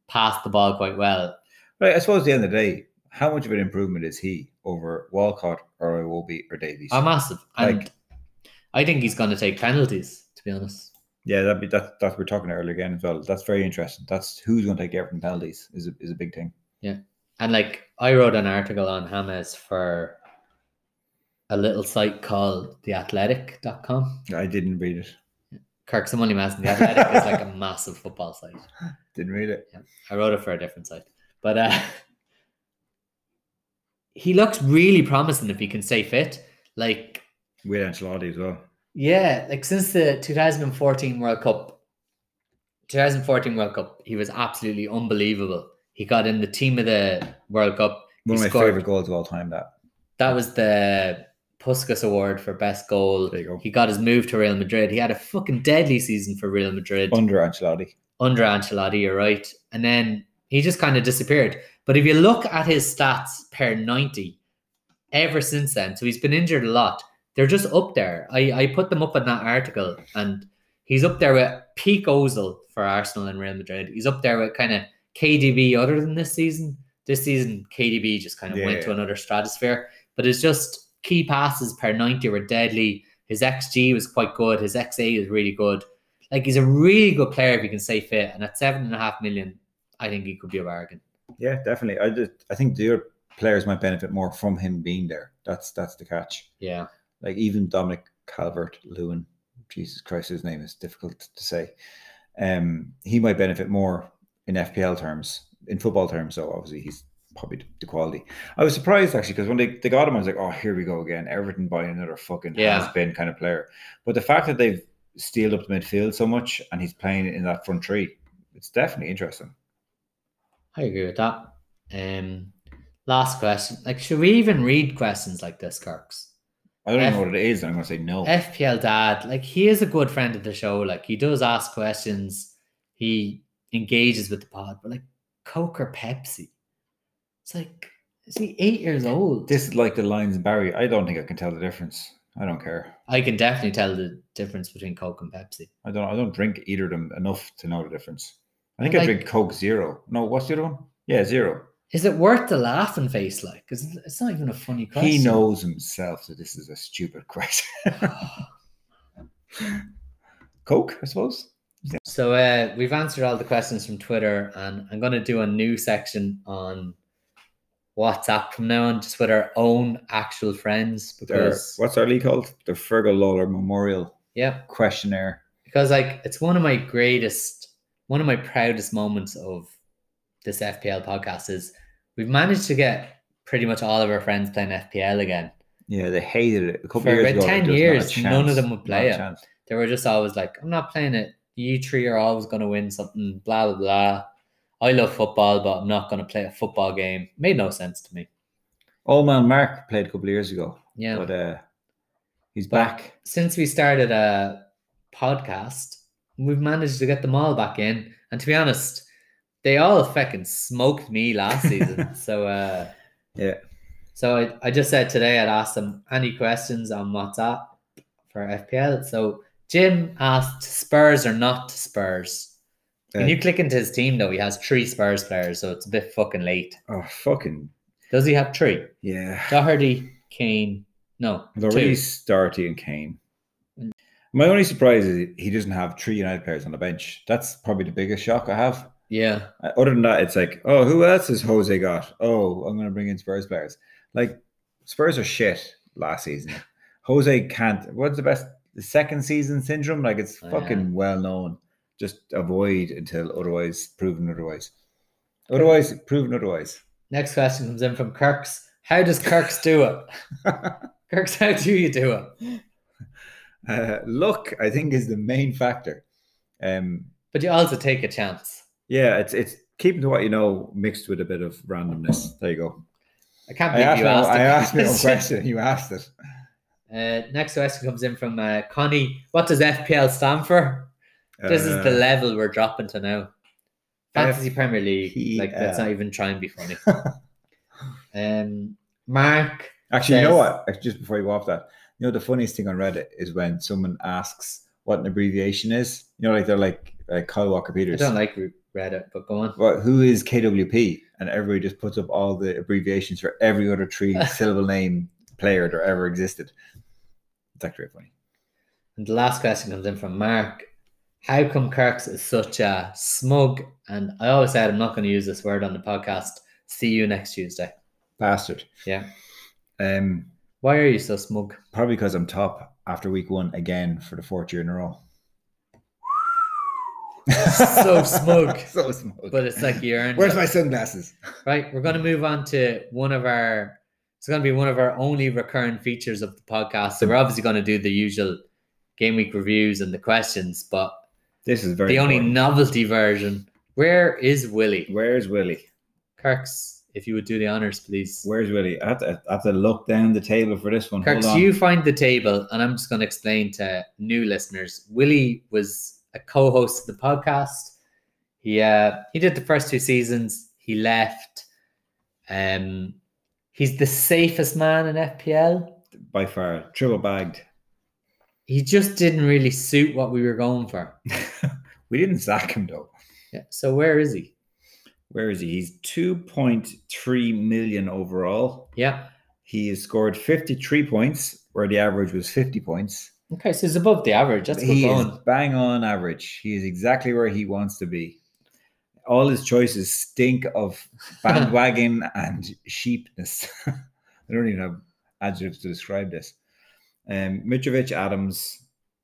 passed the ball quite well. Right. I suppose at the end of the day, how much of an improvement is he over Walcott or Iwobi or Davies? Oh, massive. And Like- I think he's going to take penalties, to be honest, Yeah, that'd be that. That we're talking earlier again as well. That's very interesting. That's who's going to take Everton penalties is a, is a big thing. And like I wrote an article on James for a little site called theathletic.com. I didn't read it. Kirk, someone only imagine the Athletic is like a massive football site. *laughs* Didn't read it. I wrote it for a different site. But uh *laughs* he looks really promising if he can stay fit. Like, With Ancelotti as well. yeah, like since the 2014 World Cup, 2014 World Cup, he was absolutely unbelievable. He got in the team of the World Cup. One He of my scored- favorite goals of all time. That That was the Puskas Award for best goal. Go. He got his move to Real Madrid. He had a fucking deadly season for Real Madrid. under Ancelotti. under Ancelotti, you're right. And then he just kind of disappeared. But if you look at his stats per 90, ever since then, so he's been injured a lot, they're just up there. I, I put them up in that article, and he's up there with peak Ozil for Arsenal and Real Madrid. He's up there with kind of KDB other than this season. This season, KDB just kind of went to another stratosphere. But it's just key passes per 90 were deadly. His XG was quite good. His XA is really good. Like he's a really good player if he can stay fit. And at seven and a half million, I think he could be a bargain. Yeah, definitely. I just I think the other players might benefit more from him being there. That's that's the catch. Yeah. Like even Dominic Calvert Lewin, Jesus Christ, his name is difficult to say. Um, he might benefit more in FPL terms, in football terms. So obviously he's probably the- quality. I was surprised actually because when they, they got him, I was like, oh, here we go again. Everton buying another fucking Yeah. has been kind of player. But the fact that they've steeled up the midfield so much and he's playing in that front three, it's definitely interesting. I agree with that. Um last question. Like, should we even read questions like this, Kirks? I don't even F- know what it is, and I'm gonna say no. FPL dad, like he is a good friend of the show. Like he does ask questions, he engages with the pod, but like Coke or Pepsi. It's like, is he eight years old? This is like the lines and Barry. I don't think I can tell the difference. I don't care. I can definitely tell the difference between Coke and Pepsi. I don't. I don't drink either of them enough to know the difference. I think I drink Coke Zero. No, what's the other one? Yeah, Zero. Is it worth the laughing face like? Because it's not even a funny question. He knows himself that this is a stupid *laughs* question. *sighs* Coke, I suppose. So uh, we've answered all the questions from Twitter, and I'm going to do a new section on WhatsApp from now on, just with our own actual friends. Because what's our league called? The Fergal Lawler Memorial yeah, Questionnaire. because like it's one of my greatest, one of my proudest moments of this FPL podcast is we've managed to get pretty much all of our friends playing FPL again. Yeah, they hated it. A couple For of years about ago, 10 there was not a years, none of them would play it. They were just always like, I'm not playing it. You three are always going to win something, blah, blah, blah. I love football, but I'm not going to play a football game. Made no sense to me. Old man Mark played a couple of years ago, Yeah. but uh, he's But back. Since we started a podcast, we've managed to get them all back in. And to be honest, they all fucking smoked me last season. *laughs* so, uh, Yeah. So I, I just said today I'd ask them any questions on WhatsApp for FPL. So Jim asked Spurs or not Spurs. When Uh, you click into his team though, he has three Spurs players, so it's a bit fucking late. Oh, fucking Does he have three? yeah. Doherty, Kane, no, two. Lloris, Doherty, and Kane. My only surprise is he doesn't have three United players on the bench. That's probably the biggest shock I have. Yeah, Uh, Other than that, it's like, oh, who else has Jose got? Oh, I'm going to bring in Spurs players. Like, Spurs are shit last season. Jose can't. What's the best? The second season syndrome? Like, it's Oh, yeah. fucking well known. Just avoid until otherwise proven otherwise. Otherwise, proven otherwise. Next question comes in from Kirks. How does Kirks do it? *laughs* Kirks, how do you do it? uh, luck, I think, is the main factor. Um, But you also take a chance. yeah, it's it's keeping to what you know mixed with a bit of randomness. There you go. I can't I believe asked, you asked. I asked question. *laughs* question. You asked it. Uh, next question comes in from uh, Connie. What does FPL stand for? This is the Uh, level we're dropping to now. Fantasy Premier League. Like let's not even try and be funny. *laughs* um, Mark. Actually, you know what? Actually, just before you go off that, you know the funniest thing on Reddit is when someone asks what an abbreviation is. You know, like they're like uh, Kyle Walker Peters. I don't like Reddit, but go on. Well, who is KWP? And everybody just puts up all the abbreviations for every other three *laughs* syllable name player that ever existed. It's actually very funny. And the last question comes in from Mark. How come Kirks is such a smug, and I always said I'm not going to use this word on the podcast, see you next Tuesday. Bastard. Yeah. Um, Why are you so smug? probably because I'm top after week one again for the fourth year in a row. So smug. *laughs* so smug. But it's like you earned Where's it. my sunglasses? Right, we're going to move on to one of our. It's going to be one of our only recurring features of the podcast. So we're obviously going to do the usual game week reviews and the questions, but This is very. the only important. novelty version. Where is Willie? Where's Willie? Kirks, if you would do the honors, please. Where's Willie? I have, to, I have to look down the table for this one. Kirks, on. you find the table, and I'm just going to explain to new listeners. Willie was a co-host of the podcast. He uh, he did the first two seasons. He left. Um, he's the safest man in FPL. by far triple bagged. He just didn't really suit what we were going for. *laughs* we didn't sack him though. Yeah. So where is he? Where is he? He's 2.3 million overall. Yeah. He has scored 53 points, where the average was 50 points. Okay, so he's above the average. That's good he is bang on average. He is exactly where he wants to be. All his choices stink of *laughs* bandwagon and sheepness. *laughs* I don't even have adjectives to describe this. Um, Mitrovic, Adams,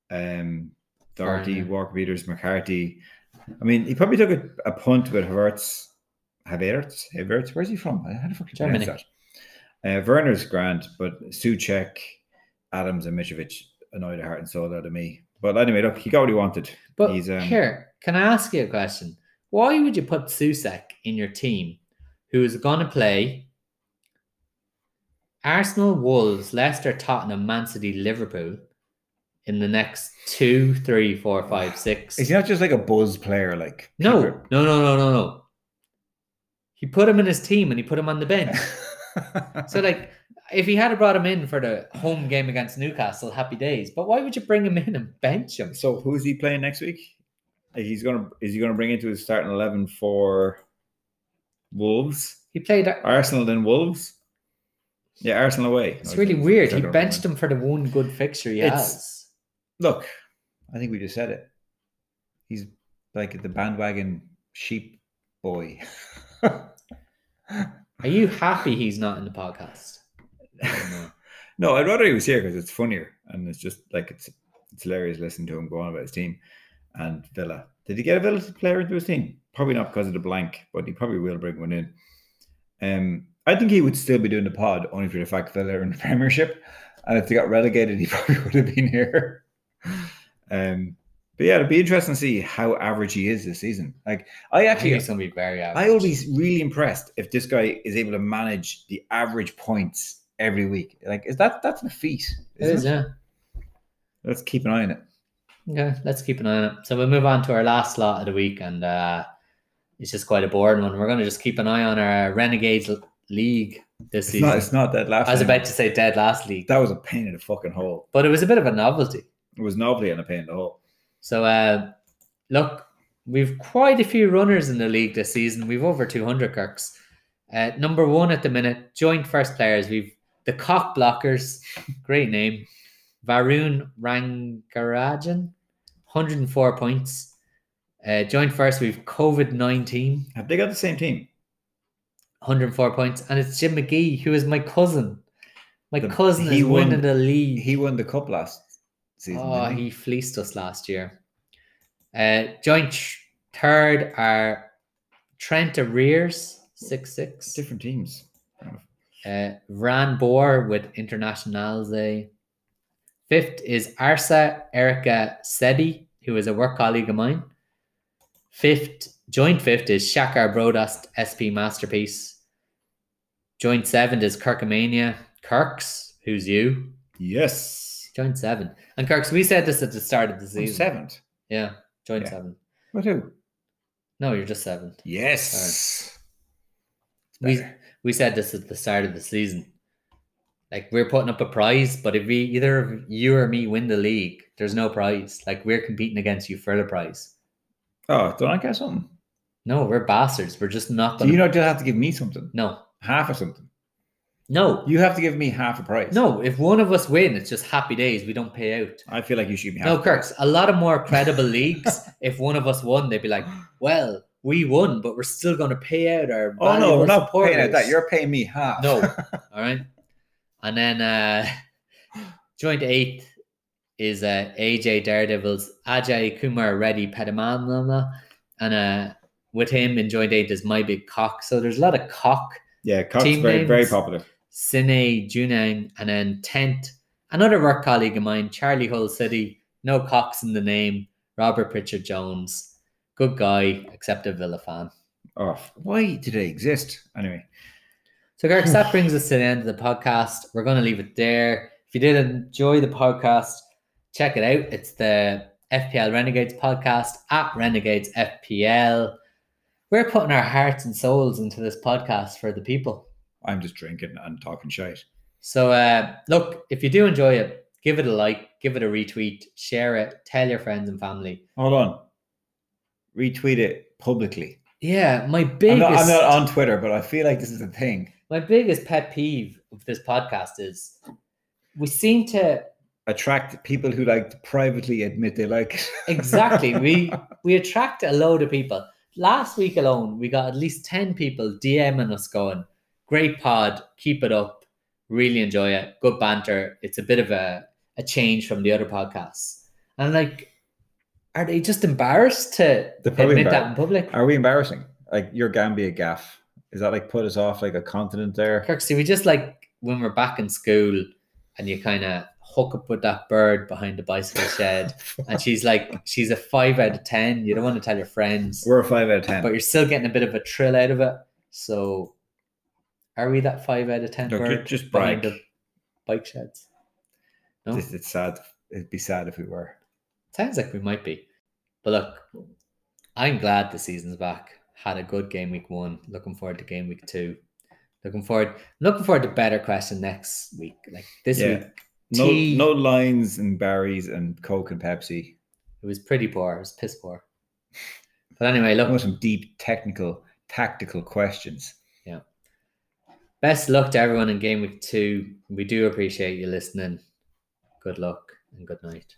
um, Doherty. Walker Peters, McCarthy. I mean, he probably took a, a punt with Havertz. Havertz? Havertz? Where's he from? How the fuck do you pronounce Germany. that? Uh, Werner's grand, but Soucek, Adams, and Mitrovic annoyed the heart and soul out of me. But anyway, look, he got what he wanted. But He's, um, here, can I ask you a question? Why would you put Soucek in your team who is going to play Arsenal, Wolves, Leicester, Tottenham, Man City, Liverpool in the next two, three, four, five, six? Is he not just like a buzz player? Like No, no, no, no, no, no. He put him in his team and he put him on the bench. *laughs* so, like, if he had brought him in for the home game against Newcastle, happy days. But why would you bring him in and bench him? so who's he playing next week? He's gonna is he gonna bring into his starting eleven for Wolves, He played. Arsenal, then Wolves? Yeah, Arsenal away. It's really weird. He benched him. for the one good fixture he It's- has. Look, I think we just said it. He's like the bandwagon sheep boy. *laughs* Are you happy he's not in the podcast? I don't know. no, I'd rather he was here because it's funnier and it's just like it's it's hilarious listening to him go on about his team and Villa. Did he get a Villa player into his team? Probably not because of the blank, but he probably will bring one in. Um, I think he would still be doing the pod only for the fact that Villa are in the *laughs* Premiership, and if they got relegated, he *laughs* probably would have been here. *laughs* Um, but yeah, it'd be interesting to see how average he is this season. Like I actually, it's going to be very average. I will be really impressed if this guy is able to manage the average points every week. Like, is that that's a feat? It is, yeah. Let's keep an eye on it. Okay, let's keep an eye on it. So we'll move on to our last slot of the week, and uh, it's just quite a boring one. We're going to just keep an eye on our Renegades League this It's season. not. It's not that last. I was about to say Dead Last League, That was a pain in the fucking hole. but it was a bit of a novelty. It was novelty and a pain in the hole. So, uh, look, we've quite a few runners in the league this season. We've over 200 Kirks. Uh, number one at the minute, joint first players. We've the Cock Blockers, great name. Varun Rangarajan, 104 points. Uh, joint first, we've COVID 19, Have they got the same team? 104 points. And it's Jim McGee, who is my cousin. My The- cousin he is won- winning the league. He won the cup last season. Oh, he? he fleeced us last year. Uh, joint third are Trent Arrears, six six. different teams. Uh, Ran Bohr with Internationals. Fifth is Arsa Erica Sebi, who is a work colleague of mine. Fifth, joint fifth is Shakar Brodast SP Masterpiece. Joint seventh is Kirkomania Kirks, who's you. Yes. Joint seven. And Kirks, we said this at the start of the I'm season. seventh. Yeah, joint Yeah. seven. What who? No, you're just seventh. Yes. We we said this at the start of the season. Like we're putting up a prize, but if we either of you or me win the league, there's no prize. Like we're competing against you for the prize. Oh, don't I get something? No, we're bastards. We're just not Do gonna you not just have to give me something? No. Half or something. No, You have to give me half a price. no. If one of us win, it's just happy days. We don't pay out. I feel like you should half. No, a. Kirks. A lot of more credible *laughs* leagues. If one of us won, they'd be like, "Well, we won, but we're still going to pay out our." Oh no, we're not paying out that. You're paying me half. No. *laughs* All right. And then uh joint eighth is uh AJ Daredevils, Ajay Kumar Reddy Pedamanama. And uh with him in joint eight is my big cock. So there's a lot of cock, yeah, Team very very popular. Sine Junang, and then tenth, another work colleague of mine, Charlie Hull City, no cocks in the name, Robert Pritchard Jones. Good guy, except a Villa fan. Oh, why do they exist anyway? So, Garrix, that brings us to the end of the podcast. We're going to leave it there. If you did enjoy the podcast, check it out. It's the FPL Renegades podcast at Renegades FPL. We're putting our hearts and souls into this podcast for the people. I'm just drinking and talking shite. So, uh, look, if you do enjoy it, give it a like, give it a retweet, share it, tell your friends and family. Hold on. Retweet it publicly. Yeah, my I'm biggest, not, I'm not on Twitter, but I feel like this is a thing. My biggest pet peeve of this podcast is we seem to Attract people who like to privately admit they like it. *laughs* Exactly. we we attract a load of people. Last week alone, we got at least 10 people DMing us going, Great pod, keep it up. Really enjoy it. Good banter. It's a bit of a, a change from the other podcasts. And like, are they just embarrassed to admit that in public? Are we embarrassing? Like your Gambia gaff. Is that like put us off like a continent there? Kirksey, we just like when we're back in school and you kind of hook up with that bird behind the bicycle shed and *laughs* she's like, she's a five out of 10. You don't want to tell your friends. We're a five out of ten. but you're still getting a bit of a thrill out of it. So, are we that five out of ten Look, bird just behind brag. the bike sheds? No, It's, it's sad. It'd be sad if we were. sounds like we might be. But look, I'm glad the season's back. Had a good game week one. Looking forward to game week two. Looking forward, looking forward to better question next week. Like this Yeah. week, No, Tea. no lines and berries and Coke and Pepsi. it was pretty poor. It was piss poor. But anyway, look, some deep technical, tactical questions. Yeah. Best luck to everyone in game week two. We do appreciate you listening. Good luck and good night.